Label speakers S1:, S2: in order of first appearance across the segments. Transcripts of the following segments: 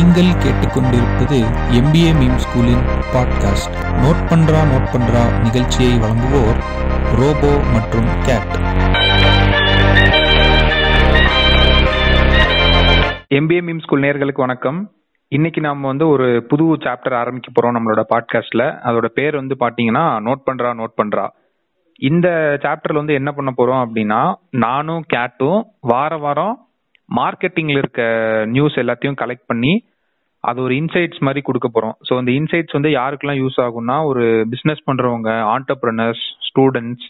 S1: நீங்கள் கேட்டுக்கொண்டிருப்பது MBA meme ஸ்கூலின் பாட்காஸ்ட் நோட் பண்றா நோட் பண்றா நிகழ்ச்சியை வழங்குவோர் ரோபோ மற்றும் கேட்
S2: எம்பிஏ மீம் ஸ்கூல் நேர்களுக்கு வணக்கம். இன்னைக்கு நாம வந்து ஒரு புது சாப்டர் ஆரம்பிக்க போறோம் நம்மளோட பாட்காஸ்ட்ல அதோட பேர் வந்து பாத்தீங்கன்னா நோட் பண்றா நோட் பண்றா. இந்த சாப்டர்ல வந்து என்ன பண்ண போறோம் அப்படின்னா நானும் கேட்டும் வார வாரம் மார்க்கெட்டிங்ல இருக்க நியூஸ் எல்லாத்தையும் கலெக்ட் பண்ணி அது ஒரு இன்சைட்ஸ் மாதிரி கொடுக்க போறோம். ஸோ அந்த இன்சைட்ஸ் வந்து யாருக்கெல்லாம் யூஸ் ஆகும்னா ஒரு பிசினஸ் பண்றவங்க ஆண்டர்பிரனர்ஸ் ஸ்டூடெண்ட்ஸ்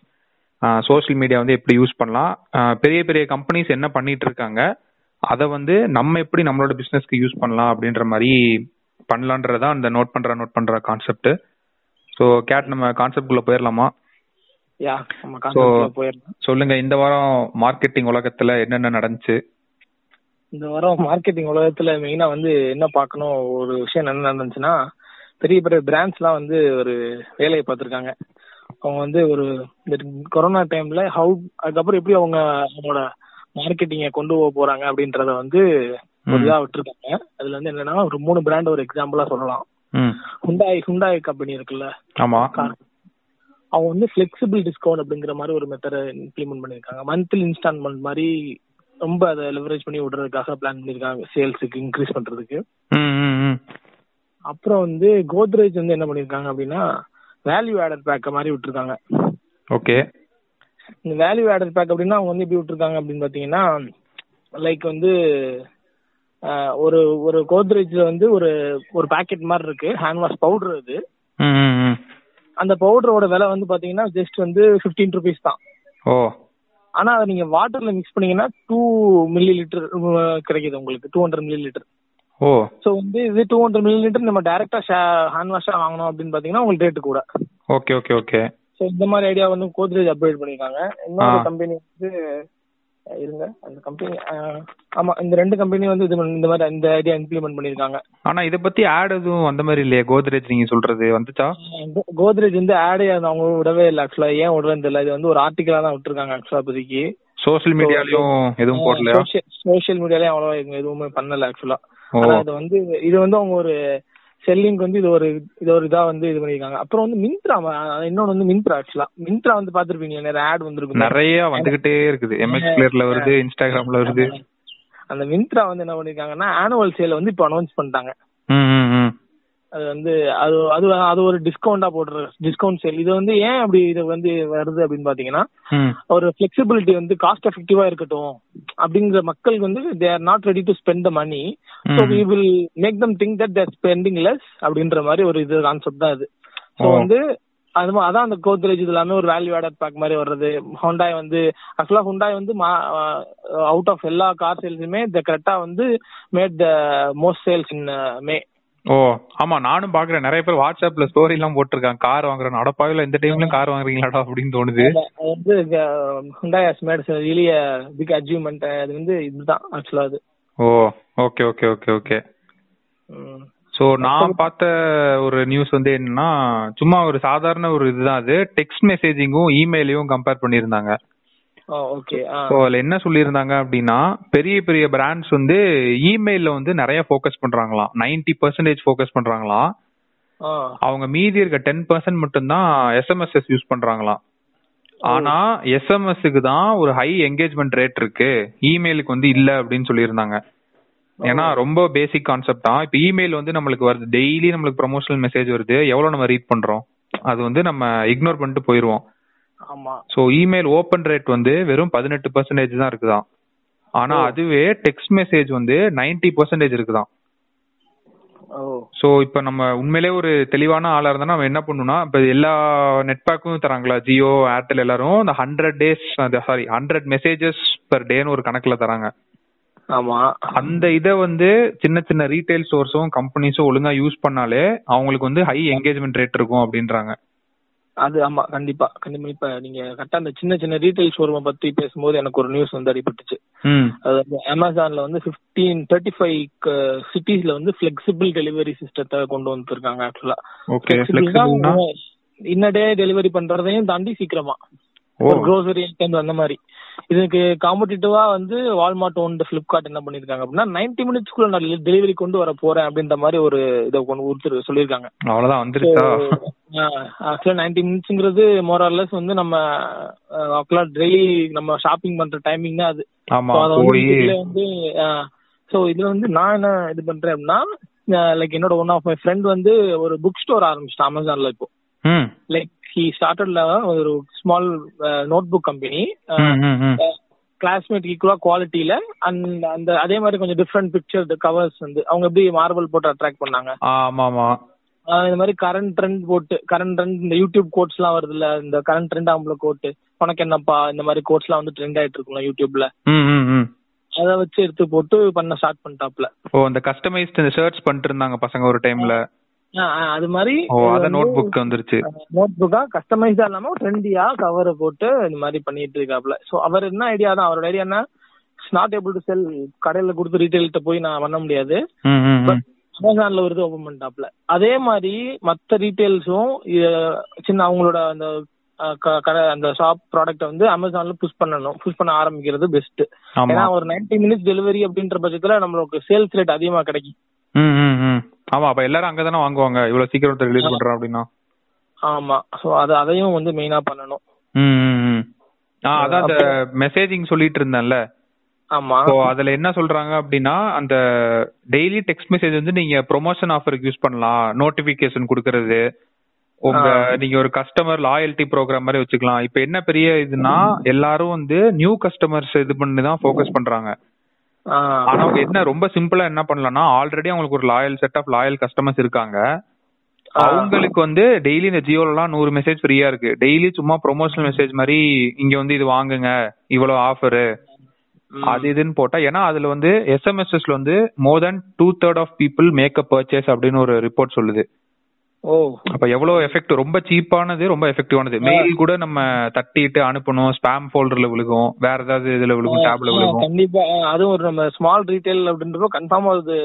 S2: சோஷியல் மீடியா வந்து எப்படி யூஸ் பண்ணலாம். பெரிய பெரிய கம்பெனிஸ் என்ன பண்ணிட்டு இருக்காங்க அதை வந்து நம்ம எப்படி நம்மளோட பிசினஸ்க்கு யூஸ் பண்ணலாம் அப்படின்ற மாதிரி பண்ணலான்றதான் அந்த நோட் பண்ற நோட் பண்ற கான்செப்ட் ஸோ கேட் நம்ம ஸோ
S3: கான்செப்ட்ல போயிடலாம்
S2: சொல்லுங்க இந்த வாரம் மார்க்கெட்டிங் உலகத்துல என்னென்ன நடந்துச்சு?
S3: இந்த வாரம் மார்க்கெட்டிங் உலகத்துல மெயினா வந்து என்ன பார்க்கணும்? ஒரு விஷயம் என்ன நடந்துச்சுன்னா பெரிய பெரிய பிராண்ட்ஸ்லாம் வந்து ஒரு வேலையை பார்த்திருக்காங்க. அவங்க வந்து ஒரு இந்த கொரோனா டைம்ல ஹவு அதுக்கப்புறம் எப்படி அவங்க அவங்களோட மார்க்கெட்டிங்கை கொண்டு போக போறாங்க அப்படின்றத வந்து ஒரு இதா விட்டுருக்காங்க. அதுல வந்து என்னன்னா ஒரு மூணு பிராண்ட் ஒரு எக்ஸாம்பிளா சொல்லலாம். ஹுண்டாய் ஹுண்டாய் கம்பெனி இருக்குல்ல.
S2: ஆமா.
S3: அவங்க வந்து ஃபிளெக்சிபிள் டிஸ்கவுண்ட் அப்படிங்கிற மாதிரி ஒரு மெத்தடை இம்ப்ளிமெண்ட் பண்ணிருக்காங்க மந்த்லி இன்ஸ்டால்மெண்ட் மாதிரி ரொம்ப அதை லெவரேஜ் பண்ணி விடுறதுக்காக பிளான் பண்ணிருக்காங்க சேல்ஸுக்கு இன்க்ரீஸ் பண்றதுக்கு. அப்புறம் வந்து கோத்ரேஜ் வந்து என்ன பண்ணிருக்காங்க அப்படின்னா வேல்யூ ஆடட் பேக்க மாதிரி விட்டுருக்காங்க.
S2: ஓகே.
S3: இந்த வேல்யூ ஆடட் பேக் அப்படின்னா அவங்க வந்து எப்படி விட்டுருக்காங்க அப்படின்னு பாத்தீங்கன்னா லைக் வந்து ஒரு ஒரு கோத்ரேஜ்ல வந்து ஒரு ஒரு பாக்கெட் மாதிரி இருக்கு. ஹேண்ட் வாஷ் பவுடர் அது. அந்த பவுடரோட விலை வந்து பாத்தீங்கன்னா ஜஸ்ட் வந்து 15 ருபீஸ் தான்.
S2: ஓ.
S3: ஆனா அதை நீங்க வாட்டர்ல மிக்ஸ் பண்ணீங்கன்னா டூ மில்லி லிட்டர் கிடைக்குது உங்களுக்கு. Two hundred millilitre
S2: oh.
S3: So வந்து இது டூ ஹண்ட்ரட் மில்லி லிட்டர் நம்ம டேரக்டா ஹேண்ட் வாஷா வாங்கணும் அப்படின்னு பாத்தீங்கன்னா உங்களுக்கு ரேட்டு கூட.
S2: ஓகே ஓகே ஓகே
S3: ஸோ இந்த மாதிரி ஐடியா வந்து கோத்ரேஜ் அப்டேட் பண்ணிருக்காங்க. இன்னொரு. கம்பெனி வந்து இருங்க. அந்த கம்பெனி ஆமா இந்த ரெண்டு கம்பெனி வந்து இது இந்த மாதிரி இந்த ஐடியா இம்ப்ளிமெண்ட் பண்ணிருக்காங்க
S2: ஆனா இத பத்தி ஆட் எதுவும் அந்த மாதிரி இல்லையே? கோத்ரேஜ் நீங்க சொல்றது வந்துச்சா?
S3: கோத்ரேஜ் வந்து ஆடே அவங்க விடவே இல்லை. ஆக்சுவலா ஏன் விடுறதுன்னு தெரியல. இது வந்து ஒரு ஆர்டிகலா தான் விட்டுருக்காங்க ஆக்சுவலா இப்போதைக்கு.
S2: சோஷியல் மீடியாலயும் எதுவும் போடலையா?
S3: சோஷியல் மீடியாலயும் அவ்வளவா எதுவும் பண்ணல ஆக்சுவலா இது வந்து இது வந்து அவங்க ஒரு செல்லிங் வந்து இது ஒரு இது ஒரு இதா வந்து இது பண்ணிருக்காங்க அப்புறம் வந்து மிந்த்ரா அஹ் இன்னொன்னு வந்து மிந்த்ரா ஆக்சுவலா மிந்த்ரா வந்து பாத்திருப்பீங்க நிறைய ஆட் வந்திருக்கும்.
S2: நிறைய வந்துகிட்டே இருக்குது. எம்எக்ஸ் பிளேயர்ல வருது இன்ஸ்டாகிராம்ல வருது.
S3: அந்த மிந்த்ரா வந்து என்ன பண்ணிருக்காங்கன்னா ஆனுவல் சேல் வந்து இப்போ அனௌன்ஸ் பண்ணிட்டாங்க. அது வந்து அது அது அது ஒரு டிஸ்கவுண்டா போடுற டிஸ்கவுண்ட் சேல் இது வந்து ஏன் அப்படி இது வந்து வருது அப்படின்னு பாத்தீங்கன்னா ஒரு ஃபிளெக்சிபிலிட்டி வந்து காஸ்ட் எஃபெக்டிவா இருக்கட்டும் அப்படிங்கிற மக்களுக்கு வந்து they are not ready to spend the money so we will make them think that they're spending less அப்படின்ற மாதிரி ஒரு இது கான்செப்ட் தான் இது. ஸோ. வந்து அது அதான் அந்த கோத்ரேஜ் இது எல்லாமே ஒரு வேல்யூ ஆடட் பேக் மாதிரி வர்றது. ஹோண்டாய் வந்து ஆக்சுவலா ஹுண்டாய் வந்து அவுட் ஆஃப் எல்லா கார் சேல்ஸுமே த கரெக்டா வந்து made the most sales in May
S2: oh ஆமா நானும் பாக்குறேன். நிறைய பேர் வாட்ஸ்அப்ல ஸ்டோரி எல்லாம் போட்டிருக்காங்க. கார் வாங்குறேன் அடப்பாவில இந்த டைம்லயும் கார் வாங்குறீங்களாடா அப்படின்னு தோணுது.
S3: வந்து Hyundai has made really big achievement அது வந்து இதுதான் ஆக்சுவலா அது.
S2: ஓ okay okay okay okay. So நான் பார்த்த ஒரு நியூஸ் வந்து என்னன்னா சும்மா ஒரு சாதாரண ஒரு இதுதான் அது. டெக்ஸ்ட் மெசேஜிங்கும் இமெயிலையும் கம்பேர் பண்ணியிருந்தாங்க. ஸோ அதில் என்ன சொல்லியிருந்தாங்க அப்படின்னா பெரிய பெரிய பிராண்ட்ஸ் வந்து இமெயிலில் வந்து நிறைய ஃபோக்கஸ் பண்றாங்களாம். 90% பர்சன்டேஜ் ஃபோக்கஸ் பண்றாங்களாம்.
S3: ஆ.
S2: அவங்க மீதி இருக்க டென் பர்சன்ட் மட்டும்தான் எஸ்எம்எஸ்எஸ் யூஸ் பண்றாங்களாம். ஆனா எஸ்எம்எஸ்க்கு தான் ஒரு ஹை என்கேஜ்மெண்ட் ரேட் இருக்கு. இமெயிலுக்கு வந்து இல்ல அப்படின்னு சொல்லியிருந்தாங்க. ஏன்னா ரொம்ப பேசிக் கான்செப்ட் தான். இப்போ இமெயில் வந்து நம்மளுக்கு வருது. டெய்லி நம்மளுக்கு ப்ரொமோஷனல் மெசேஜ் வருது. எவ்வளவு நம்ம ரீட் பண்றோம்? அது வந்து நம்ம இக்னோர் பண்ணிட்டு போயிருவோம்.
S3: ஆமா.
S2: ஸோ இமெயில் ஓப்பன் ரேட் வந்து வெறும் பதினெட்டு பர்சன்டேஜ் தான் இருக்குதாம் ஆனா அதுவே டெக்ஸ்ட் மெசேஜ் வந்து 90% பர்சன்டேஜ் இருக்குதாம்
S3: ஓ.
S2: ஸோ இப்போ நம்ம உண்மையிலே ஒரு தெளிவான ஆளா இருந்தா நம்ம என்ன பண்ணணும்னா இப்போ எல்லா நெட் பேக்கும் தராங்களா? ஜியோ ஏர்டெல் எல்லாரும் இந்த hundred days sorry hundred messages per டேன்னு ஒரு கணக்குல தராங்க.
S3: ஆமா.
S2: அந்த இதை வந்து சின்ன சின்ன ரீட்டைல் ஸ்டோர்ஸும் கம்பெனிஸும் ஒழுங்கா யூஸ் பண்ணாலே அவங்களுக்கு வந்து ஹை என்கேஜ்மெண்ட் ரேட் இருக்கும் அப்படின்றாங்க.
S3: அது ஆமா கண்டிப்பா. கண்டிப்பா இப்ப நீங்க கரெக்டா அந்த சின்ன சின்ன ரீட்டைல் ஷோரூம் பத்தி பேசும்போது எனக்கு ஒரு நியூஸ் வந்து அடிபட்டுச்சு. அது வந்து அமேசான்ல வந்து 15 தேர்ட்டி ஃபைவ் சிட்டிஸ்ல வந்து ஃபிளெக்சிபிள் டெலிவரி சிஸ்டத்தை கொண்டு வந்துருக்காங்க ஆக்சுவலா இன்னடே டெலிவரி பண்றதையும் தாண்டி சீக்கிரமா. ஒரு க்ரோசரி ஐட்டம் அந்த மாதிரி. இதுக்கு காம்படிட்டிவா வந்து வால்மார்ட் ஓன் பிளிப்கார்ட் என்ன பண்ணிருக்காங்க அப்படின்னா 90 மினிட்ஸ்க்குள்ள நான் டெலிவரி கொண்டு வர போறேன் அப்படின்ற மாதிரி ஒரு இதை கொண்டு ஒருத்தர் சொல்லியிருக்காங்க.
S2: அவ்வளவுதான் வந்துருச்சா?
S3: ஆக்சுவலா நைன்டி மினிட்ஸ்ங்கிறது மோரல்லஸ் வந்து நம்ம ஆக்சுவலா டெய்லி நம்ம ஷாப்பிங் பண்ற டைமிங் தான் அது. இதுல வந்து சோ இதுல வந்து நான் என்ன இது பண்றேன் அப்படின்னா லைக் என்னோட ஒன் ஆஃப் மை ஃப்ரெண்ட் வந்து ஒரு புக் ஸ்டோர் ஆரம்பிச்சிட்டேன் அமேசான்ல இப்போ. லைக் ஹி ஸ்டார்டட்ல ஒரு small notebook company. Classmate ஈக்குவலா குவாலிட்டியில அந்த அந்த அதே மாதிரி கொஞ்சம் டிஃப்ரெண்ட் பிக்சர் கவர்ஸ் வந்து அவங்க எப்படி மார்பிள் போட்டு அட்ராக்ட் பண்ணாங்க?
S2: ஆமா ஆமா
S3: இந்த மாதிரி கரண்ட் ட்ரெண்ட் போட்டு கரண்ட் ட்ரெண்ட் இந்த யூடியூப் கோட்ஸ் எல்லாம் வருது இல்ல இந்த கரண்ட் ட்ரெண்ட் ஆம்பளை கோட்டு உனக்கு என்னப்பா இந்த மாதிரி கோட்ஸ் எல்லாம் வந்து ட்ரெண்ட் ஆயிட்டு இருக்கும்ல யூடியூப்ல. அத வச்சு எடுத்து போட்டு பண்ண ஸ்டார்ட் பண்ணிட்டாப்ல
S2: ஓ அந்த கஸ்டமைஸ்ட் சர்ச் பண்ணிட்டு இருந்தாங்க பசங்க ஒரு டைம்ல
S3: அது மாதிரி
S2: நோட் புக் வந்துருச்சு.
S3: நோட் புக்கா கஸ்டமைஸா இல்லாம ட்ரெண்டியா கவரை போட்டு இந்த மாதிரி பண்ணிட்டு இருக்காப்ல. சோ அவர் என்ன ஐடியா தான் அவரோட ஐடியா என்ன? நாட் ஏபிள் டு செல் கடையில கொடுத்து ரீட்டைல்கிட்ட போய் நான் பண்ண முடியாது. அமேசான்ல ஒரு இது ஓபன் பண்ணிட்டாப்ல. அதே மாதிரி மத்த ரீட்டைல்ஸும் சின்ன அவங்களோட அந்த கடை அந்த ஷாப் ப்ராடக்ட் வந்து அமேசான்ல புஷ் பண்ணணும். புஷ் பண்ண ஆரம்பிக்கிறது பெஸ்ட் ஏன்னா ஒரு 90 மினிட்ஸ் டெலிவரி அப்படின்ற பட்சத்துல நம்மளுக்கு சேல்ஸ் ரேட் அதிகமா கிடைக்கும்.
S2: ஆமா அப்ப எல்லாரும் அங்கதானே வாங்குவாங்க. இவ்வளவு சீக்கிரம் ரிலீஸ் பண்றோம் அப்படின்னா.
S3: ஆமா. சோ அது அதையும் வந்து மெயினா பண்ணணும்.
S2: ம். ஆ அதான் அந்த மெசேஜிங் சொல்லிட்டு இருந்தேன்ல.
S3: ஆமா.
S2: ஸோ அதுல என்ன சொல்றாங்க அப்படின்னா அந்த டெய்லி டெக்ஸ்ட் மெசேஜ் வந்து நீங்க ப்ரொமோஷன் ஆஃபருக்கு யூஸ் பண்ணலாம். நோட்டிபிகேஷன் கொடுக்கறது. உங்க நீங்க ஒரு கஸ்டமர் லாயல்ட்டி ப்ரோக்ராம் மாதிரி வச்சுக்கலாம். இப்ப என்ன பெரிய இதுனா எல்லாரும் வந்து நியூ கஸ்டமர்ஸ் இது பண்ணி தான் ஃபோக்கஸ் பண்றாங்க. ஆனா என்ன ரொம்ப சிம்பிளா என்ன பண்ணலாம்னா ஆல்ரெடி அவங்களுக்கு ஒரு loyal set of loyal customers இருக்காங்க. அவங்களுக்கு வந்து டெய்லி இந்த ஜியோலாம் நூறு மெசேஜ் ஃப்ரீயா இருக்கு. டெய்லி சும்மா ப்ரொமோஷனல் மெசேஜ் மாதிரி இங்க வந்து இது வாங்குங்க இவ்வளவு ஆஃபரு. அது இதுன்னு போட்டா ஏன்னா அதுல வந்து எஸ்எம்எஸ்எஸ்ல வந்து more than two third of people make a purchase அப்படின்னு ஒரு ரிப்போர்ட் சொல்லுது.
S3: ஓ.
S2: அப்ப எவ்வளவு எஃபெக்ட் ரொம்ப சீப்பானது ரொம்ப எஃபெக்டிவானது மெயில் கூட நம்ம தட்டிட்டு அனுப்பணும் ஸ்பாம் ஃபோல்டர்ல விழுகும் வேற ஏதாவது இதுல விழுகும் டேப்ல விழுகும்.
S3: கண்டிப்பா. அதுவும் ஒரு நம்ம ஸ்மால் ரீட்டைல் அப்படின்றப்போ கன்ஃபார்மா அது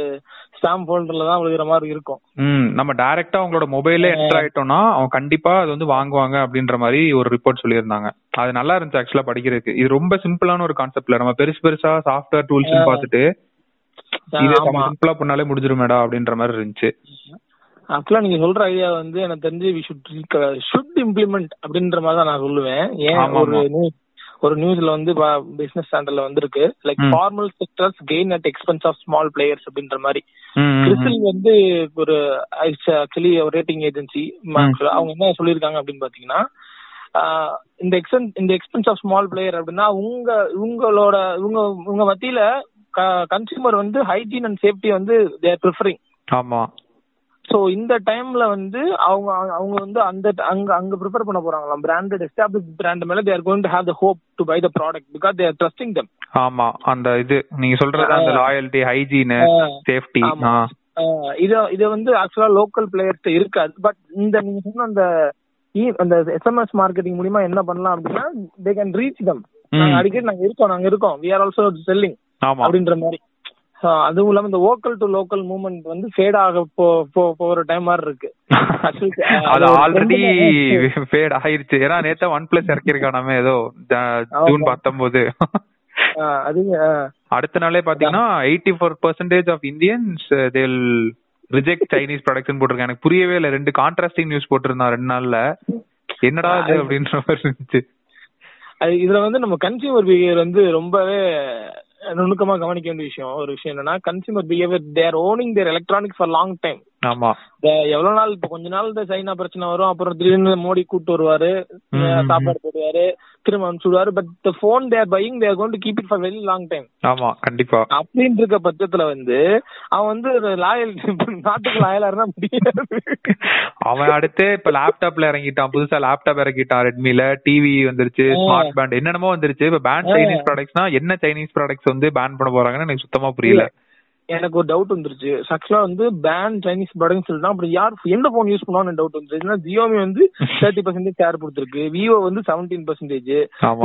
S3: ஸ்டாம் ஃபோல்டர்ல தான் விழுகிற மாதிரி இருக்கும்.
S2: ம் நம்ம டைரக்டா அவங்களோட மொபைல்ல என்டர் ஆயிட்டோம்னா அவங்க கண்டிப்பா அது வந்து வாங்குவாங்க அப்படின்ற மாதிரி ஒரு ரிப்போர்ட் சொல்லியிருந்தாங்க. அது நல்லா இருந்துச்சு ஆக்சுவலா படிக்கிறதுக்கு. இது ரொம்ப சிம்பிளான ஒரு கான்செப்ட்ல நம்ம பெருசு பெருசா சாஃப்ட்வேர் டூல்ஸ் பார்த்துட்டு இது சிம்பிளா பண்ணாலே முடிஞ்சிருமேடா அப்படின்ற மாதிரி இருந்துச்சு.
S3: ஆக்சுவலா நீங்க சொல்ற ஐடியா வந்து எனக்கு தெரிஞ்சு வி ஷுட் ஷுட் இம்ப்ளிமெண்ட் அப்படின்ற மாதிரி தான் நான் சொல்லுவேன். ஏன் ஒரு ஒரு நியூஸ்ல வந்து பிசினஸ் ஸ்டாண்டர்ட்ல வந்திருக்கு. Like. Formal sectors gain at expense of small players அப்படின்ற மாதிரி. கிறிஸ்டில் வந்து ஒரு ஆக்சுவலி ஒரு ரேட்டிங் ஏஜென்சி அவங்க என்ன சொல்லியிருக்காங்க அப்படின்னு பாத்தீங்கன்னா இந்த எக்ஸ்பென்ஸ் இந்த எக்ஸ்பென்ஸ் ஆஃப் ஸ்மால் பிளேயர் அப்படின்னா உங்க உங்களோட உங்க உங்க மத்தியில கன்சியூமர் வந்து ஹைஜீன் அண்ட் சேஃப்டி வந்து தேர் ப்ரிஃபரிங்
S2: ஆமா.
S3: சோ இந்த டைம்ல வந்து அவங்க அவங்க வந்து அந்த அங்க அங்க ப்ரிஃபர் பண்ண போறாங்களாம். பிராண்டட் எஸ்டாப்ளிஷ் பிராண்ட் மேல they're going to have the hope to buy the product because they're trusting them
S2: ஆமா அந்த இது நீங்க சொல்றது அந்த லாயல்ட்டி ஹைஜீன் சேஃப்டி.
S3: இது இது வந்து ஆக்சுவலா லோக்கல் பிளேயர்ஸ் இருக்காது. பட் இந்த நீங்க சொன்ன அந்த அந்த எஸ்எம்எஸ் மார்க்கெட்டிங் மூலியமா என்ன பண்ணலாம் அப்படின்னா தே கேன் ரீச் தம் அடிக்கடி நாங்க இருக்கோம் நாங்க இருக்கோம். வி ஆர் ஆல்சோ செல்லிங் அப்படின்ற மாதிரி. அதுவும் இல்லாம இந்த லோக்கல் டு லோக்கல் மூவ்மெண்ட் வந்து ஃபேட் ஆக போற டைம் மாதிரி இருக்கு.
S2: அது
S3: அது
S2: ஆல்ரெடி ஃபேட் ஆயிருச்சு. ஏன்னா நேத்தா ஒன் பிளஸ் இறக்கிருக்கானாமே ஏதோ ஜூன். பத்தொன்பது
S3: அது
S2: அடுத்த நாளே பாத்தீங்கன்னா eighty four percentage of Indians they'll reject Chinese products போட்டிருக்காங்க. எனக்கு புரியவே இல்லை. ரெண்டு கான்ட்ராஸ்டிங் நியூஸ் போட்டிருந்தான் ரெண்டு நாள்ல. என்னடா இது அப்படின்ற மாதிரி இருந்துச்சு.
S3: அது இதுல வந்து நம்ம கன்சியூமர் பிஹேவியர் வந்து ரொம்பவே நுணுக்கமா கவனிக்க வேண்டிய விஷயம் ஒரு விஷயம் என்னன்னா consumer behaviour they're owning their electronics for long time
S2: ஆமா.
S3: எவ்வளவு நாள் இப்ப கொஞ்ச நாள் இந்த சைனா பிரச்சனை வரும் அப்புறம் திடீர்னு மோடி கூட்டு வருவாரு சாப்பாடு போடுவாரு திரும்ப அனுப்பிச்சுடுவாரு but phone they're buying their gone keep it for very long time
S2: ஆமா கண்டிப்பா.
S3: அப்படின்னு இருக்க பட்சத்துல வந்து அவன் வந்து லாயல் நாட்டுக்கு லாயலா இருந்தா முடியாது.
S2: அவன் அடுத்து இப்ப லேப்டாப்ல இறங்கிட்டான் புதுசா லேப்டாப் இறங்கிட்டான் ரெட்மில டிவி வந்துருச்சு. ஸ்மார்ட் பேண்ட் என்னென்னமோ வந்துருச்சு இப்ப பேன்
S3: ஆ.
S2: சைனீஸ் ப்ராடக்ட்ஸ்னா என்ன சைனீஸ் ப்ராடக்ட்ஸ் வந்து பேன் பண்ண போறாங்கன்னு எனக்கு சுத்தமா புரியல.
S3: எனக்கு ஒரு டவுட் வந்துருச்சு. ஆக்சுவலா வந்து பேன் சைனீஸ் ப்ராடக்ட் சொல்லிட்டு அப்புறம் யார் எந்த போன் யூஸ் பண்ணுவான்னு டவுட் வந்துருச்சு. ஜியோமி வந்து தேர்ட்டி பர்சன்டேஜ் ஷேர் கொடுத்துருக்கு. விவோ வந்து செவன்டீன் பர்சன்டேஜ்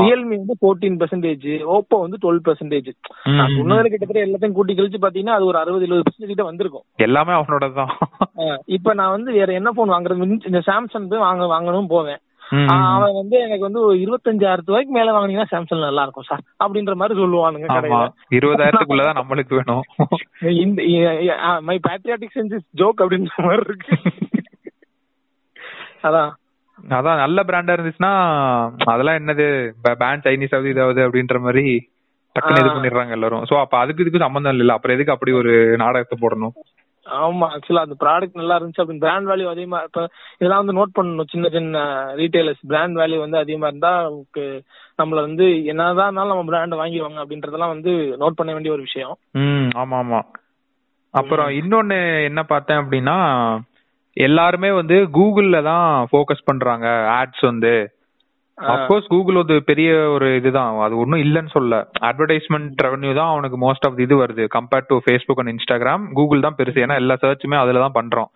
S3: ரியல்மி வந்து ஃபோர்டீன் பர்சன்டேஜ் ஓப்போ வந்து டுவெல் பர்சன்டேஜ் நான். சொன்னதுல கிட்டத்தட்ட எல்லாத்தையும் கூட்டி கழிச்சு பாத்தீங்கன்னா அது ஒரு அறுபது எழுபது பர்சன்டேஜ் கிட்ட வந்திருக்கும்.
S2: எல்லாமே அவனோட தான்.
S3: இப்ப நான் வந்து வேற என்ன போன் வாங்குறது? இந்த சாம்சங் போய் வாங்க வாங்கணும் போவேன். அவன் வந்து எனக்கு வந்து ஒரு இருபத்தஞ்சாயிரத்து ரூபாய்க்கு மேல வாங்குனீங்கன்னா சாம்சங் நல்லா இருக்கும் சார் அப்படின்ற மாதிரி சொல்லுவானுங்க கடையில.
S2: இருபதாயிரத்துக்குள்ளதான் நம்மளுக்கு வேணும்.
S3: இந்த my patriotic sense is joke அப்படின்ற மாதிரி இருக்கு. அதான்.
S2: அதான் நல்ல பிராண்டா இருந்துச்சுன்னா அதெல்லாம் என்னது பேன் சைனீஸ் ஆகுது இதாவது அப்படின்ற மாதிரி டக்குன்னு இது. பண்ணிடுறாங்க எல்லாரும். சோ அப்ப அதுக்கு இதுக்கு சம்பந்தம் இல்ல அப்புறம் எதுக்கு அப்படி ஒரு நாடகத்தை போடணும்?
S3: ஆமா ஆக்சுவலா அந்த ப்ராடக்ட் நல்லா இருந்துச்சு. அப்படின்னு பிராண்ட் வேல்யூ அதிகமா இப்ப இதெல்லாம் வந்து நோட் பண்ணணும். சின்ன சின்ன ரீட்டைலர்ஸ் பிராண்ட் வேல்யூ வந்து அதிகமா இருந்தா நம்மள வந்து என்னதான் இருந்தாலும் நம்ம பிராண்ட் வாங்கிடுவாங்க அப்படின்றதெல்லாம் வந்து நோட் பண்ண வேண்டிய ஒரு விஷயம்.
S2: ம் ஆமா ஆமா. அப்புறம் இன்னொன்னு என்ன பார்த்தேன் அப்படின்னா எல்லாருமே வந்து கூகுள்ல தான் ஃபோக்கஸ் பண்றாங்க. ஆட்ஸ் வந்து. அப்கோர்ஸ் கூகுள் ஒரு பெரிய ஒரு இதுதான். அது ஒன்றும் இல்லைன்னு சொல்ல. அட்வர்டைஸ்மெண்ட் ரெவன்யூ தான் அவனுக்கு மோஸ்ட் ஆஃப் இது வருது. Compared to Facebook and Instagram Google தான் பெருசு. ஏன்னா எல்லா சர்ச்சுமே அதுல தான் பண்றோம்.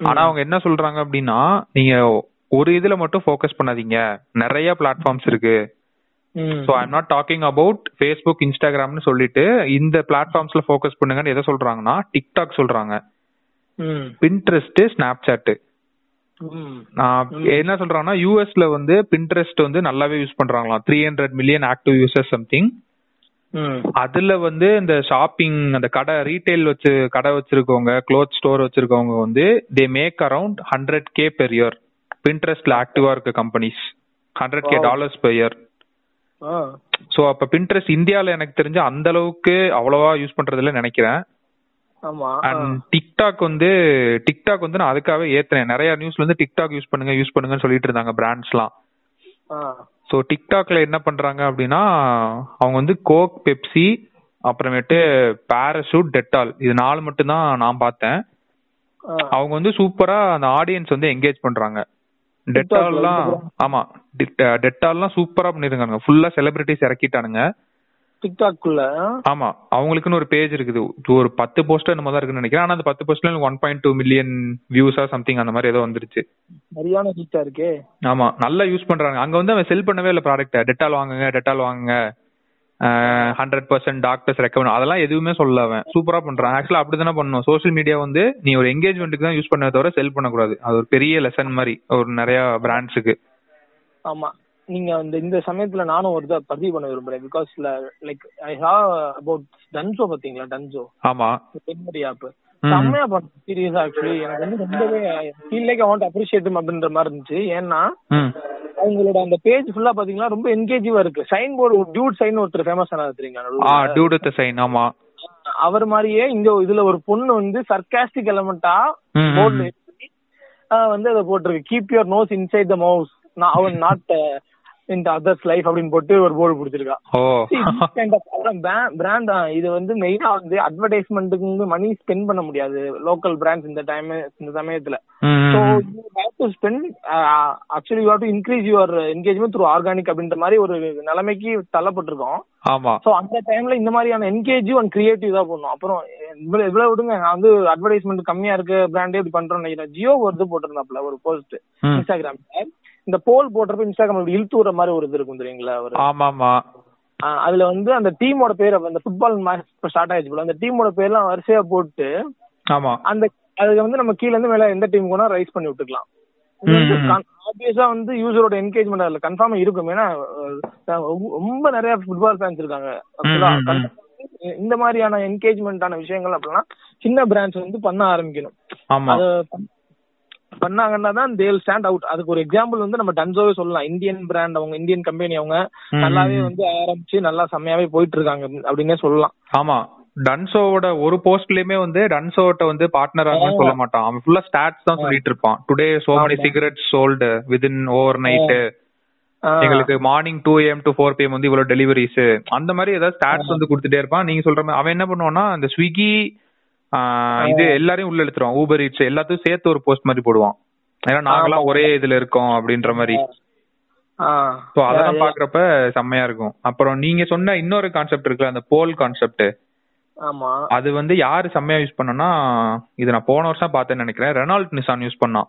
S2: ஆனா அவங்க என்ன சொல்றாங்க அப்படின்னா நீங்க ஒரு இதுல மட்டும் ஃபோக்கஸ் பண்ணாதீங்க. நிறைய பிளாட்ஃபார்ம்ஸ் இருக்கு. So I'm not talking about Facebook இன்ஸ்டாகிராம்னு சொல்லிட்டு இந்த பிளாட்ஃபார்ம்ஸ்ல ஃபோக்கஸ் பண்ணுங்கன்னு எதை சொல்றாங்கன்னா டிக்டாக் சொல்றாங்க. பின்ட்ரெஸ்ட் ஸ்னாப் சாட்
S3: ம்.
S2: நான் என்ன சொல்றாங்கன்னா யூஎஸ்ல வந்து பின்ட்ரெஸ்ட் வந்து நல்லாவே use பண்றாங்களாம். Three hundred million active users something. அதுல வந்து இந்த ஷாப்பிங் அந்த கடை ரீட்டைல் வச்சு கடை வச்சிருக்கவங்க க்ளோத் ஸ்டோர் வச்சிருக்கவங்க வந்து they make around hundred K per year பின்ட்ரெஸ்ட்ல ஆக்டிவா இருக்க companies hundred K. Dollars per year. So அப்ப பின்ட்ரெஸ்ட் இந்தியால எனக்கு தெரிஞ்சு அந்த அளவுக்கு அவ்வளவா யூஸ் பண்றதுல நினைக்கிறேன். டிக்டாக் வந்து டிக்டாக் வந்து நான் அதுக்காகவே ஏத்துறேன் நிறைய நியூஸ்ல வந்து டிக்டாக் யூஸ் பண்ணுங்க யூஸ் பண்ணுங்கன்னு சொல்லிட்டு இருந்தாங்க பிராண்ட்ஸ்லாம். ஸோ டிக்டாக்ல என்ன பண்றாங்க அப்படின்னா அவங்க வந்து கோக் பெப்சி அப்புறமேட்டு பாராசூட் டெட்டால் இது நாலு மட்டும் தான் நான் பார்த்தேன். அவங்க வந்து சூப்பரா அந்த ஆடியன்ஸ் வந்து என்கேஜ் பண்றாங்க. டெட்டால்லாம் ஆமா டெட்டால்லாம் சூப்பரா பண்ணிருக்காங்க ஃபுல்லா செலிபிரிட்டிஸ் இறக்கிட்டானுங்க.
S3: டிக்டாக்குள்ள
S2: ஆமா அவங்களுக்குன்னு ஒரு பேஜ் இருக்குது. ஒரு பத்து போஸ்டர் நம்ம தான் இருக்குன்னு நினைக்கிறேன். ஆனா அந்த பத்து போஸ்ட்ல ஒன் பாயிண்ட் டூ மில்லியன் வியூஸா சம்திங் அந்த மாதிரி ஏதோ வந்துருச்சு.
S3: சரியான ரீச்சா இருக்கே.
S2: ஆமா நல்லா யூஸ் பண்றாங்க. அங்க வந்து அவன் செல் பண்ணவே இல்ல ப்ராடக்ட் டெட்டால் வாங்குங்க டெட்டால் வாங்குங்க. ஹண்ட்ரட் பர்சன்ட் டாக்டர்ஸ் ரெக்கமெண்ட் அதெல்லாம் எதுவுமே சொல்ல அவன். சூப்பரா பண்றான். ஆக்சுவலா அப்படி தானே பண்ணணும் சோஷியல் மீடியா வந்து நீ ஒரு என்கேஜ்மெண்ட்டுக்கு தான் யூஸ் பண்ண தவிர செல் பண்ணக்கூடாது. அது ஒரு பெரிய லெசன் மாதிரி ஒரு நிறைய பிராண்ட்ஸுக்கு
S3: ஆமா. நீங்க அந்த இந்த சமயத்துல நானும் ஒரு இதை பதிவு பண்ண விரும்புறேன். Because like I have about Dunzo பாத்தீங்களா? டன்சோ
S2: ஆமா.
S3: பெண்மடி ஆப். செம்மையா பண்ண சீரியஸா ஆக்சுவலி எனக்கு வந்து ரொம்பவே ஃபீல் லைக் அவுண்ட் அப்ரிஷியேட் அப்படின்ற மாதிரி இருந்துச்சு. ஏன்னா அவங்களோட அந்த பேஜ் ஃபுல்லா பாத்தீங்கன்னா ரொம்ப என்கேஜிவா இருக்கு. சைன் போர்டு டியூட் சைன் ஒருத்தர் ஃபேமஸ் ஆனது தெரியுங்களா?
S2: டியூட் வித் சைன் ஆமா.
S3: அவர் மாதிரியே இங்க இதுல ஒரு பொண்ணு வந்து சர்க்காஸ்டிக் எலமெண்டா போர்டு வந்து அதை போட்டிருக்கு. Keep your nose inside the mouse நான் அவன் நாட் இன் அதர்ஸ் லைஃப் அப்படின்னு போட்டு ஒரு போர்டு பிடிச்சிருக்கா பிராண்ட் தான். இது வந்து மெயினா வந்து அட்வர்டைஸ்மெண்ட்டுக்கு வந்து மணி ஸ்பெண்ட் பண்ண முடியாது. லோக்கல் பிராண்ட்ஸ் இந்த டைம் இந்த சமயத்துல. So to spend actually you to increase your engagement through organic அப்படின்ற மாதிரி ஒரு நிலைமைக்கு தள்ளப்பட்டிருக்கோம்.
S2: ஆமா.
S3: ஸோ அந்த டைம்ல இந்த மாதிரியான என்கேஜிவ் அண்ட் கிரியேட்டிவ் தான் பண்ணும் அப்புறம் இவ்வளவு இவ்வளவு விடுங்க. நான் வந்து அட்வர்டைஸ்மெண்ட் கம்மியா இருக்கு பிராண்டே இப்படி பண்றோம்னு நினைக்கிறேன். ஜியோ ஒரு இது போட்டிருந்தாப்ல ஒரு போஸ்ட். இன்ஸ்டாகிராம்ல இந்த போல் போடுறப்ப இன்ஸ்டாகிராம் இப்படி இழுத்து விடுற மாதிரி ஒரு இது இருக்கும் தெரியுங்களா ஒரு
S2: ஆமா
S3: அதுல வந்து அந்த டீமோட பேர் அந்த ஃபுட்பால் மேட்ச் ஸ்டார்ட் ஆயிடுச்சு போல. அந்த டீமோட பேர்லாம் வரிசையா போட்டு
S2: ஆமா.
S3: அந்த அதுக்கு வந்து நம்ம கீழ இருந்து மேல எந்த டீம் கூட ரைஸ் பண்ணி விட்டுக்கலாம். ஆப்வியஸா வந்து யூசரோட என்கேஜ்மெண்ட் அதுல கன்ஃபார்மா இருக்கும். ஏன்னா ரொம்ப- நிறைய ஃபுட்பால் ஃபேன்ஸ் இருக்காங்க. இந்த மாதிரியான என்கேஜ்மெண்டான விஷயங்கள் அப்படின்னா சின்ன பிராண்ட்ஸ் வந்து பண்ண ஆரம்பிக்கணும். பண்ணாங்கன்னா தான் தேல் ஸ்டாண்ட் அவுட் அதுக்கு ஒரு எக்ஸாம்பிள் வந்து நம்ம டன்சோவே சொல்லலாம். இந்தியன் பிராண்ட் அவங்க இந்தியன் கம்பெனி அவங்க நல்லாவே. வந்து ஆரம்பிச்சு நல்லா செம்மையாவே போயிட்டு இருக்காங்க அப்படின்னே சொல்லலாம்.
S2: ஆமா. டன்சோவோட ஒரு போஸ்ட்லயுமே வந்து டன்சோட்ட வந்து பார்ட்னர் ஆகணும்னு சொல்ல மாட்டான். அவன் ஃபுல்லா ஸ்டாட்ஸ் தான் சொல்லிட்டு இருப்பான் today so many. Cigarette sold within over night
S3: ah.
S2: எங்களுக்கு morning two AM to four PM வந்து இவ்வளவு டெலிவரிஸ் அந்த மாதிரி ஏதாவது ஸ்டாட்ஸ் வந்து கொடுத்துட்டே இருப்பான். நீங்க சொல்ற மாதிரி அவன் என்ன பண்ணுவான்னா அந்த ஸ்விக்கி இது எல்லாரையும் உள்ள எடுத்துருவான் ஊபர் ஈட்ஸ் எல்லாத்தையும் சேர்த்து ஒரு போஸ்ட் மாதிரி போடுவான். ஏன்னா நாங்கெல்லாம் ஒரே இதுல இருக்கோம் அப்படின்ற மாதிரி. சோ அதெல்லாம் பாக்குறப்ப செம்மையா இருக்கும். அப்புறம் நீங்க சொன்ன இன்னொரு கான்செப்ட் இருக்குல்ல அந்த போல் கான்செப்ட்
S3: ஆமா.
S2: அது வந்து யாரு செம்மையா யூஸ் பண்ணனா இது நான் போன வருஷம் பார்த்தேன்னு நினைக்கிறேன். ரெனால்ட் நிசான் யூஸ் பண்ணான்.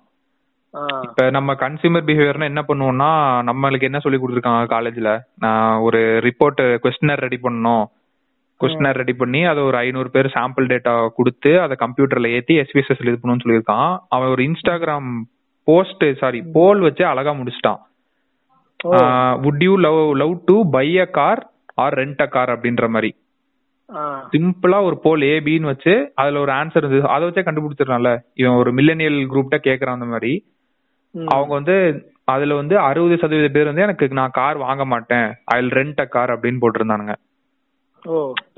S2: இப்ப நம்ம கன்சியூமர் பிஹேவியர்னா என்ன பண்ணுவோம்னா நம்மளுக்கு என்ன சொல்லி கொடுத்துருக்காங்க காலேஜ்ல நான் ஒரு ரிப்போர்ட் கொஸ்டினர் ரெடி பண்ணணும். கொஸ்டினர் ரெடி பண்ணி அதை ஒரு ஐநூறு பேர் சாம்பிள் டேட்டா கொடுத்து அதை கம்ப்யூட்டர்ல ஏத்தி எஸ்பிஎஸ்எஸ் இது பண்ணணும்னு சொல்லியிருக்கான். அவன் ஒரு இன்ஸ்டாகிராம் போஸ்ட் சாரி போல் வச்சு அழகா முடிச்சிட்டான். Would you love love to buy a car or rent a car அப்படின்ற மாதிரி. சிம்பிளா ஒரு போல் ஏபின்னு வச்சு அதுல ஒரு ஆன்சர் இருந்தது. அதை வச்சே கண்டுபிடிச்சிடலாம்ல இவன் ஒரு மில்லனியல் குரூப்ட கேக்குறான் அந்த மாதிரி. அவங்க வந்து அதுல வந்து அறுபது சதவீத பேர் வந்து எனக்கு நான் கார் வாங்க மாட்டேன். ஐ ரெண்ட் அ கார் அப்படின்னு போட்டிருந்தானுங்க.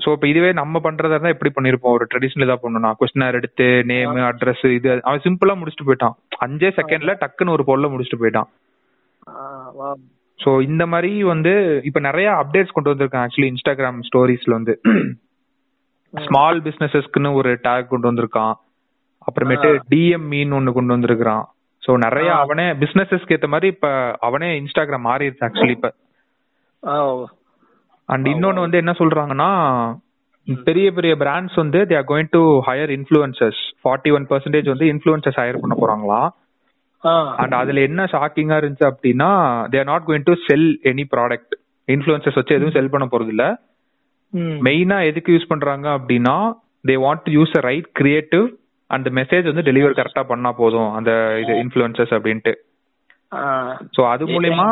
S2: சோ இப்ப இதுவே நம்ம பண்றதா இருந்தா எப்படி பண்ணிருப்போம்? ஒரு ட்ரெடிஷனல் தான் பண்ணணும் கொஸ்டினர் எடுத்து நேம் அட்ரஸ் இது அவன் சிம்பிளா முடிச்சுட்டு போயிட்டான். அஞ்சே செகண்ட்ல டக்குன்னு ஒரு பொருளை முடிச்சுட்டு போயிட்டான். சோ இந்த மாதிரி வந்து இப்ப நிறைய அப்டேட்ஸ் கொண்டு வந்திருக்கான் ஆக்சுவலி இன்ஸ்டாகிராம் ஸ்டோரிஸ்ல வந்து. ஸ்மால் பிசினஸஸ்க்குன்னு ஒரு டேக் கொண்டு வந்திருக்கான். அப்புறமேட்டு டிஎம் மீன் ஒன்னு கொண்டு வந்திருக்கான் சோ நிறைய அவனே பிசினஸஸ்க்கு ஏத்த மாதிரி இப்ப அவனே இன்ஸ்டாகிராம் மாறிடுச்சு ஆக்சுவலி இப்ப. அண்ட் இன்னொன்னு வந்து என்ன சொல்றாங்கன்னா பெரிய பெரிய பிராண்ட்ஸ் வந்து they are going to hire influencers forty one percentage வந்து இன்ஃபுளுசர்ஸ் ஹையர் பண்ண போறாங்களாம்
S3: ஆ,
S2: அண்ட் அதுல என்ன ஷாக்கிங்கா இருந்துச்சு அப்படின்னா they are not going to sell any product influencers வச்சு எதுவும் செல் பண்ண போறது இல்ல. மெயினா எதுக்கு யூஸ் பண்றாங்க அப்படின்னா they want to use a right creative அந்த மெசேஜ் வந்து டெலிவர் கரெக்டா பண்ணா போதும் அந்த இது இன்ஃபுளுசர்ஸ் அப்படின்ட்டு. சோ அது மூலியமா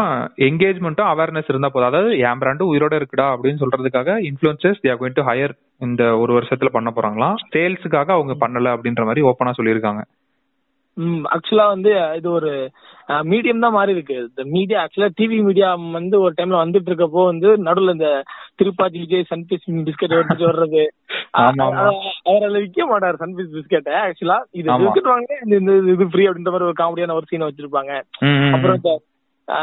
S2: என்கேஜ்மெண்ட்டும் அவேர்னஸ் இருந்தா போதும். அதாவது என் பிராண்டு உயிரோட இருக்குடா அப்படின்னு சொல்றதுக்காக influencers they are going to hire இந்த ஒரு வருஷத்துல பண்ண போறாங்களாம் சேல்ஸுக்காக அவங்க பண்ணல அப்படின்ற மாதிரி ஓப்பனா சொல்லியிருக்காங்க.
S3: ஆக்சுவலா வந்து இது ஒரு மீடியம் தான் மாறி இருக்கு இந்த மீடியா ஆக்சுவலா டிவி மீடியா வந்து ஒரு டைம்ல வந்துட்டு இருக்கப்போ வந்து நடுவுல இந்த திருப்பாச்சி விஜய் சன்பிஸ் பிஸ்கட் எடுத்துட்டு வர்றது
S2: ஆமா, ஆமா.
S3: அ- அவர் அதுல விற்க மாட்டார் சன்பிஸ் பிஸ்கெட்டை ஆக்சுவலா இது. பிஸ்கட் வாங்க இந்த இது ஃப்ரீ அப்படின்ற மாதிரி ஒரு காமெடியான ஒரு சீனை வச்சிருப்பாங்க அப்புறம். இந்த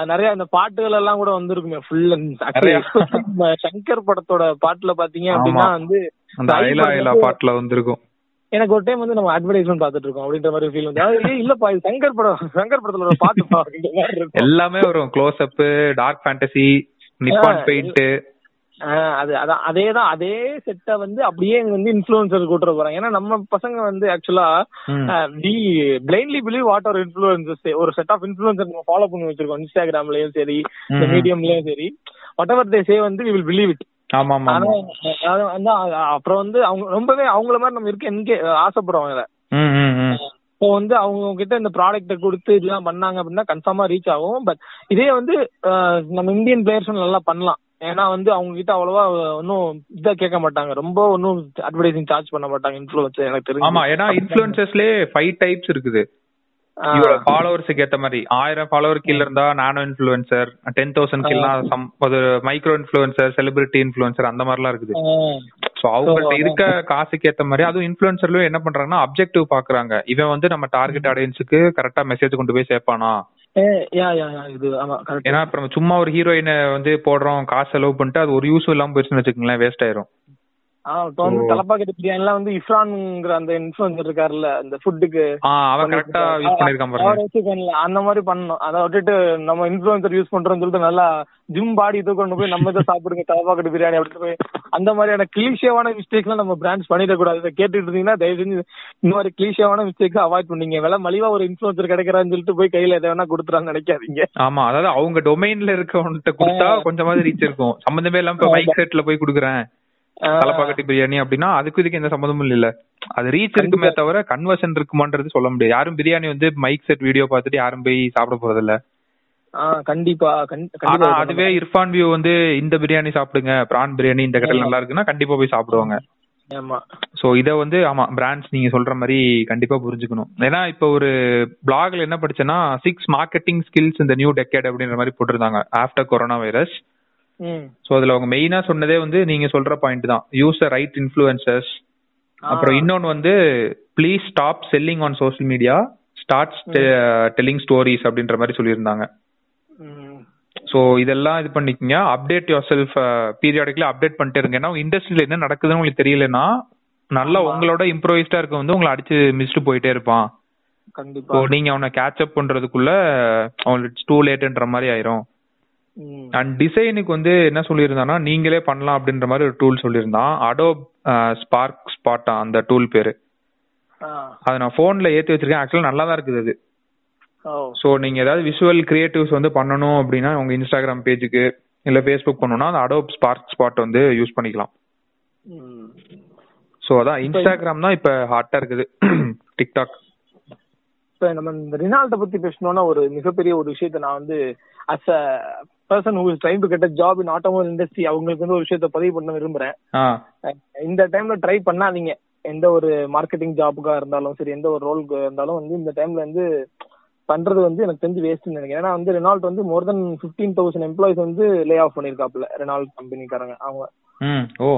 S3: நிறைய இந்த பாட்டுகள் எல்லாம் கூட வந்திருக்குமே ஃபுல். சங்கர் படத்தோட பாட்டுல பாத்தீங்க அப்படின்னா. வந்து
S2: அந்த பாட்டுல வந்திருக்கும்
S3: எனக்கு ஒரு டைம் வந்து நம்ம அட்வர்டைஸ்மெண்ட் பாத்துட்டு இருக்கோம் அப்படின்ற மாதிரி ஃபீல் வந்து. அதாவது, இல்லப்பா இது சங்கர் படம் சங்கர் படத்துல ஒரு பாட்டு பா அப்படின்ற மாதிரி இருக்கும்.
S2: எல்லாமே வரும். Close up dark fantasy Nippon paint
S3: அது அதான் அதே தான் அதே செட்டை வந்து அப்படியே இங்க வந்து இன்ஃபுளுசர் கூட்டுற போறாங்க. ஏன்னா நம்ம பசங்க வந்து ஆக்சுவலா we blindly believe what are influencers ஒரு செட் ஆஃப் இன்ஃபுளுசர் நம்ம ஃபாலோ பண்ணி வச்சிருக்கோம். இன்ஸ்டாகிராம்லயும் சரி. மீடியம்லயும் சரி. வாட் எவர் தே சே வந்து வி வில் பிலீவ் இட் அப்புறம் வந்து அவங்க ரொம்பவே அவங்கள மாதிரி நம்ம இருக்க என்கே ஆசைப்படுறோம்
S2: ம்.
S3: இப்போ வந்து அவங்க கிட்ட இந்த ப்ராடக்ட்ட கொடுத்து இதெல்லாம் பண்ணாங்க அப்படின்னா கன்ஃபார்மா ரீச் ஆகும். பட் இதே வந்து நம்ம இந்தியன் பிளேயர்ஸும் நல்லா பண்ணலாம். ஏன்னா வந்து அவங்க கிட்ட அவ்வளவா ஒன்னும் இதா கேட்க மாட்டாங்க. ரொம்ப ஒன்னும் அட்வர்டைசிங் சார்ஜ் பண்ண மாட்டாங்க. இன்ஃபுளுசர் எனக்கு தெரியும்
S2: ஆமா ஏன்னா இன்ஃபுளுசர்ஸ்லயே ஃபைவ் டைப்ஸ் இருக்குது. ஃபாலோவர்ஸுக்கு ஏத்த மாதிரி ஆயிரம் ஃபாலோவர் கீழ இருந்தா நானோ இன்ஃபுளுசர் டென் தௌசண்ட் கீழ சம் ஒரு மைக்ரோ இன்ஃபுளுசர் செலிபிரிட்டி இன்ஃபுளுசர் அந்த மாதிரிலாம் இருக்குது. சோ அவங்கள்ட்ட இருக்க காசுக்கு ஏத்த மாதிரி அதுவும் இன்ஃபுளுசர்லயும் என்ன பண்றாங்கன்னா அப்ஜெக்டிவ் பாக்குறாங்க. இவன் வந்து நம்ம டார்கெட் ஆடியன்ஸுக்கு கரெக்டா மெசேஜ் கொண்டு போய் சேர்ப்பானா? ஏன்னா இப்ப சும்மா ஒரு ஹீரோயினை வந்து போடுறோம் காசு செலவு பண்ணிட்டு அது ஒரு யூஸ் இல்லாம போயிடுச்சுன்னு வச்சுக்கோங்களேன் வேஸ்ட் ஆயிரும்.
S3: இப்போ வந்து தலப்பாக்கட்டு பிரியாணிலாம் வந்து இஃப்ரான்ங்கிற அந்த இன்ஃபுளுசர் இருக்காருல்ல அந்த ஃபுட்டுக்கு
S2: ஆஹ் அவன் கரெக்டா யூஸ் பண்ணிருக்கான் பாருங்க.
S3: அவரை வச்சு பண்ணல அந்த மாதிரி பண்ணணும். அதை விட்டுட்டு நம்ம இன்ஃபுளுசர் யூஸ் பண்றோம்னு சொல்லிட்டு நல்லா ஜிம் பாடி இது கொண்டு போய் நம்ம இதை சாப்பிடுங்க தலப்பாக்கட்டு பிரியாணி அப்படின்னு போய் அந்த மாதிரியான கிளீஷியவான மிஸ்டேக்ஸ்லாம் நம்ம பிராண்ட்ஸ் இதை கேட்டுட்டு இருந்தீங்கன்னா தயவு செஞ்சு இந்த மாதிரி கிளீஷியவான மிஸ்டேக்ஸ் அவாய்ட் பண்ணீங்க. விலை மலிவா ஒரு இன்ஃபுளுசர் கிடைக்கிறான்னு சொல்லிட்டு போய் கையில எதை வேணா கொடுத்துறான்னு நினைக்காதீங்க.
S2: ஆமா அதாவது அவங்க டொமைன்ல இருக்கவன்கிட்ட கொடுத்தா கொஞ்சமாவது ரீச் இருக்கும். சம்பந்தமே இல்லாம இப்ப மைக் செட்ல போய் குடுக்குறேன். தலப்பாக்கட்டி பிரியாணி அப்படின்னா அதுக்கு இதுக்கு எந்த சம்பந்தமும் இல்ல அது ரீச் இருக்குமே தவிர கன்வர்ஷன் இருக்குமான்றது சொல்ல முடியாது. யாரும் பிரியாணி வந்து மைக் செட் வீடியோ பார்த்துட்டு யாரும் போய் சாப்பிட போறது இல்ல
S3: கண்டிப்பா. கண்-
S2: ஆனா அதுவே இர்ஃபான் வியூ வந்து இந்த பிரியாணி சாப்பிடுங்க பிரான் பிரியாணி இந்த கடையில் நல்லா இருக்குன்னா கண்டிப்பா போய் சாப்பிடுவாங்க.
S3: ஆமா.
S2: சோ இத வந்து ஆமா பிராண்ட்ஸ் நீங்க சொல்ற மாதிரி கண்டிப்பா புரிஞ்சுக்கணும். ஏன்னா இப்ப ஒரு பிளாக்ல என்ன படிச்சேன்னா சிக்ஸ் மார்க்கெட்டிங் ஸ்கில்ஸ் இந்த நியூ டெக்கேட் அப்படின்ற மாதிரி போட்டிருந்தாங்க. ஆஃப்டர் கொரோனா வைரஸ் சோ அதுல அவங்க மெயினா சொன்னதே வந்து நீங்க சொல்ற பாயிண்ட் தான். யூஸ் ரைட் இன்ஃபுளுசர்ஸ் அப்புறம் இன்னொன்னு வந்து please stop selling on social media start telling stories அப்படின்ற மாதிரி சொல்லியிருந்தாங்க. சோ இதெல்லாம் இது பண்ணிக்கங்க. Update yourself periodically update பண்ணிட்டே இருங்க. ஏன்னா இண்டஸ்ட்ரியில என்ன நடக்குதுன்னு உங்களுக்கு தெரியலன்னா நல்லா உங்களோட இம்ப்ரோவைஸ்டா இருக்க வந்து உங்களை அடிச்சு மிஸ்ட்டு போயிட்டே இருப்பான்.
S3: கண்டிப்பா.
S2: ஸோ நீங்க அவனை கேட்ச் அப் பண்றதுக்குள்ள அவங்களுக்கு டூ லேட்ன்ற மாதிரி ஆயிரும். அண்ட் டிசைனுக்கு வந்து என்ன சொல்லியிருந்தான்னா நீங்களே பண்ணலாம் அப்படின்ற மாதிரி ஒரு டூல் சொல்லியிருந்தான். அடோப் ஸ்பார்க் ஸ்பாட்டா அந்த டூல் பேரு. அதை நான் போன்ல ஏத்தி வச்சிருக்கேன். ஆக்சுவலா நல்லா தான் இருக்குது அது. ஸோ நீங்க ஏதாவது விஷுவல் கிரியேட்டிவ்ஸ் வந்து பண்ணணும் அப்படின்னா உங்க இன்ஸ்டாகிராம் பேஜுக்கு இல்ல ஃபேஸ்புக் பண்ணணும்னா அந்த அடோப் ஸ்பார்க் ஸ்பாட் வந்து யூஸ் பண்ணிக்கலாம். ஸோ அதான். இன்ஸ்டாகிராம் தான் இப்ப ஹாட்டா இருக்குது. டிக்டாக்
S3: இப்ப நம்ம இந்த ரினால்ட பத்தி பேசணும்னா ஒரு மிகப்பெரிய ஒரு விஷயத்த நான் வந்து as a person who is trying to get a job in automobile industry அவங்களுக்கு வந்து ஒரு விஷயத்த பதிவு பண்ண விரும்புறேன். இந்த டைம்ல ட்ரை பண்ணாதீங்க. எந்த ஒரு மார்க்கெட்டிங் ஜாபுக்கா இருந்தாலும் சரி எந்த ஒரு ரோலுக்கு இருந்தாலும் வந்து இந்த டைம்ல வந்து பண்றது வந்து எனக்கு தெரிஞ்சு வேஸ்ட்னு நினைக்கிறேன். ஏன்னா வந்து ரெனால்ட் வந்து more than fifteen thousand employees வந்து லே ஆஃப் பண்ணிருக்காப்ல ரெனால்ட் கம்பெனிக்காரங்க அவங்க.
S2: ஓ.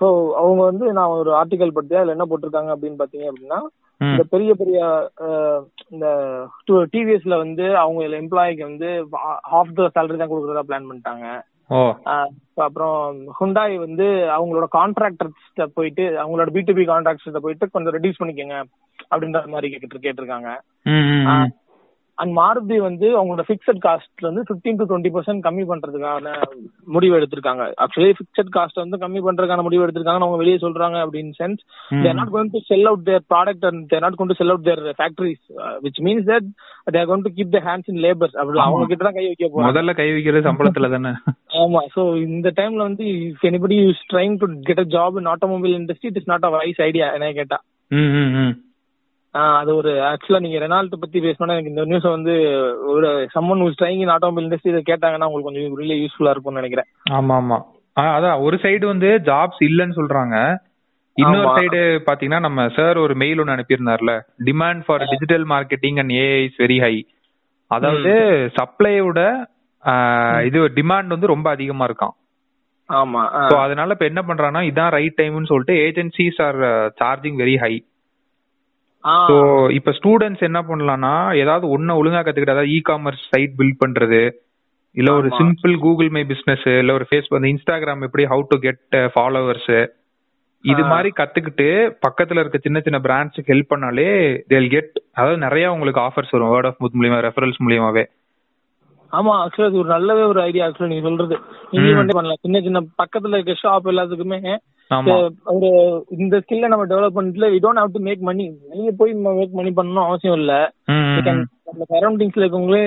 S3: ஸோ அவங்க வந்து நான் ஒரு ஆர்டிகல் பத்தியா அதுல என்ன போட்டிருக்காங்க அப்படின்னு பாத்தீங்க அப்படின்னா இந்த பெரிய பெரிய இந்த டிவிஎஸ்ல வந்து அவங்க எம்ப்ளாய்க்கு வந்து ஹாஃப் த சேலரி தான் கொடுக்கறதா பிளான் பண்ணிட்டாங்க. அப்புறம் ஹுண்டாய் வந்து அவங்களோட கான்ட்ராக்டர்ஸ்ட போயிட்டு அவங்களோட பி டு பி கான்ட்ராக்டர்ஸ்ட போயிட்டு கொஞ்சம் ரெடியூஸ் பண்ணிக்கோங்க அப்படின்ற மாதிரி கேட்டு கேட்டிருக்காங்க. அண்ட் மாருதி வந்து அவங்களோட ஃபிக்ஸட் காஸ்ட்ல இருந்து 15 டு டுவெண்ட்டி பர்சன்ட் கம்மி பண்றதுக்கான முடிவு எடுத்திருக்காங்க. ஆக்சுவலி ஃபிக்ஸட் காஸ்ட் வந்து கம்மி பண்றதுக்கான முடிவு எடுத்திருக்காங்க அவங்க வெளியே சொல்றாங்க அப்படின்னு sense. They're not going to sell out their product and they're not going to sell out their factories which means that they're going to keep the hands in labours அப்படி அவங்க கிட்ட தான் கை வைக்க போறாங்க.
S2: முதல்ல கை வைக்கிறது சம்பளத்துல தானே.
S3: ஆமா சோ இந்த டைம்ல வந்து if anybody is trying to get a job in automobile industry it is not a wise idea என்ன கேட்டா. அது ஒரு ஆக்சுவலா நீங்க ரெனால்ட் பத்தி பேசணும்னா எனக்கு இந்த நியூஸ் வந்து ஒரு someone who's trying in automobile industry இதை கேட்டாங்கன்னா உங்களுக்கு கொஞ்சம் ரியலி யூஸ்ஃபுல்லா இருக்கும்னு நினைக்கிறேன்.
S2: ஆமா ஆமா. அதான் ஒரு சைடு வந்து ஜாப்ஸ் இல்லன்னு சொல்றாங்க. இன்னொரு. சைடு பாத்தீங்கன்னா நம்ம சார் ஒரு மெயில் ஒன்னு அனுப்பியிருந்தார்ல. Demand for digital marketing and AI is very high அதாவது சப்ளையோட இது டிமாண்ட் வந்து ரொம்ப அதிகமா இருக்கான்
S3: ஆமா.
S2: சோ அதனால இப்ப என்ன பண்றாங்கன்னா இதான் ரைட் டைம்னு சொல்லிட்டு agencies are charging very high. So இப்ப ஸ்டூடெண்ட்ஸ் என்ன பண்ணலாம்னா ஏதாவது ஒண்ணு ஒழுங்கா கத்துக்கிட்டு அதாவது இ காமர்ஸ் சைட் பில்ட் பண்றது இல்ல ஒரு. சிம்பிள் கூகுள் மை பிசினஸ் இல்ல ஒரு ஃபேஸ்புக் இன்ஸ்டாகிராம் எப்படி ஹவு டு கெட் ஃபாலோவர்ஸ் இது. மாதிரி கத்துக்கிட்டு பக்கத்துல இருக்க சின்ன சின்ன பிராண்ட்ஸ்க்கு ஹெல்ப் பண்ணாலே தேல் கெட் அதாவது நிறைய உங்களுக்கு ஆஃபர்ஸ் வரும் வேர்ட் ஆஃப் மவுத் மூலியமா ரெஃபரல்ஸ் மூலியமாவே
S3: ஆமா ஆக்சுவலா இது ஒரு நல்லவே ஒரு ஐடியா ஆக்சுவலா நீங்க சொல்றது. நீங்க வந்து பண்ணலாம். சின்ன சின்ன பக்கத்துல இருக்க ஷாப் எல்லாத்துக்குமே ஒரு இந்த ஸ்கில்ல நம்ம develop பண்ணிட்டுல we don't have to make money வெளிய போய் மேக் மணி பண்ணணும் அவசியம் இல்ல. நம்ம சரௌண்டிங்ஸ்ல இருக்கவங்களே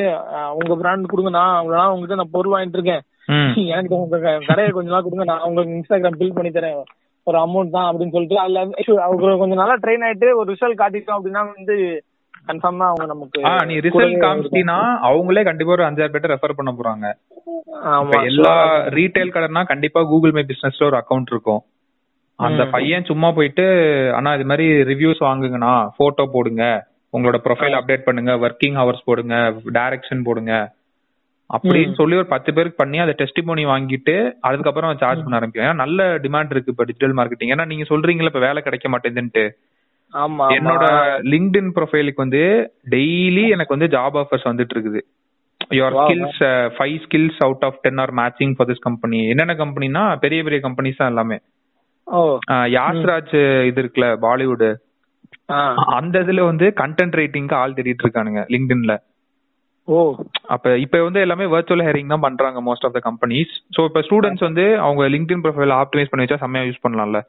S3: உங்க பிராண்ட் கொடுங்க. நான் உங்களால உங்ககிட்ட நான் பொருள் வாங்கிட்டு இருக்கேன். எனக்கு உங்க கடையை கொஞ்ச நாள் கொடுங்க. நான் உங்களுக்கு இன்ஸ்டாகிராம் பில் பண்ணி தரேன். ஒரு அமௌண்ட் தான் அப்படின்னு சொல்லிட்டு அதுல அவங்க கொஞ்சம் நல்லா ட்ரெயின் ஆயிட்டு ஒரு ரிசல்ட் காட்டிட்டோம் அப்படின்னா வந்து கன்ஃபார்மா அவங்க நமக்கு
S2: நீ ரிசல்ட் காமிச்சிட்டீங்கன்னா அவங்களே கண்டிப்பா ஒரு அஞ்சாறு பேர்ட்ட ரெஃபர் பண்ண போறாங்க. எல்லா ரீட்டைல் கடைனா கண்டிப்பா கூகுள் மை பிசினஸ்ல ஒரு அக்கவுண்ட் இருக்கும். அந்த. பையன் சும்மா போயிட்டு அண்ணா இது மாதிரி ரிவ்யூஸ் வாங்குங்கண்ணா போட்டோ போடுங்க. உங்களோட ப்ரொஃபைல் அப்டேட் பண்ணுங்க ஒர்க்கிங் ஹவர்ஸ் போடுங்க டைரக்ஷன் போடுங்க. அப்படின்னு சொல்லி ஒரு பத்து பேருக்கு பண்ணி அதை டெஸ்டிமோனி வாங்கிட்டு அதுக்கப்புறம் சார்ஜ் பண்ண ஆரம்பிக்கும். ஏன்னா நல்ல டிமாண்ட் இருக்கு இப்ப டிஜிட்டல் மார்க்கெட்டிங் ஏன்னா நீங்க சொல்றீங்கல்ல இப்ப வேலை கிடைக்க மாட்டேங்குதுன்ட்டு. என்னோட லிங்க்டின் ப்ரொஃபைலுக்கு வந்து டெய்லி எனக்கு வந்து ஜாப் ஆஃபர்ஸ் வந்துட்டு இருக்குது your. Skills five skills out of ten are matching for this company என்னென்ன கம்பெனினா பெரிய பெரிய கம்பெனிஸ் தான் எல்லாமே. யாஸ்ராஜ் இது இருக்குல்ல பாலிவுட். அந்த இதுல வந்து கண்டென்ட் ரைட்டிங்க்கு ஆள் தேடிட்டு இருக்கானுங்க லிங்க்டின்ல
S3: ஓ.
S2: அப்ப இப்ப வந்து எல்லாமே வர்ச்சுவல் ஹேரிங் தான் பண்றாங்க most of the companies so இப்ப ஸ்டூடெண்ட்ஸ் வந்து அவங்க லிங்க்டின் ப்ரொஃபைல் ஆப்டிமைஸ் பண்ணி வச்சா செம்மையா யூஸ் பண்ணலாம்ல.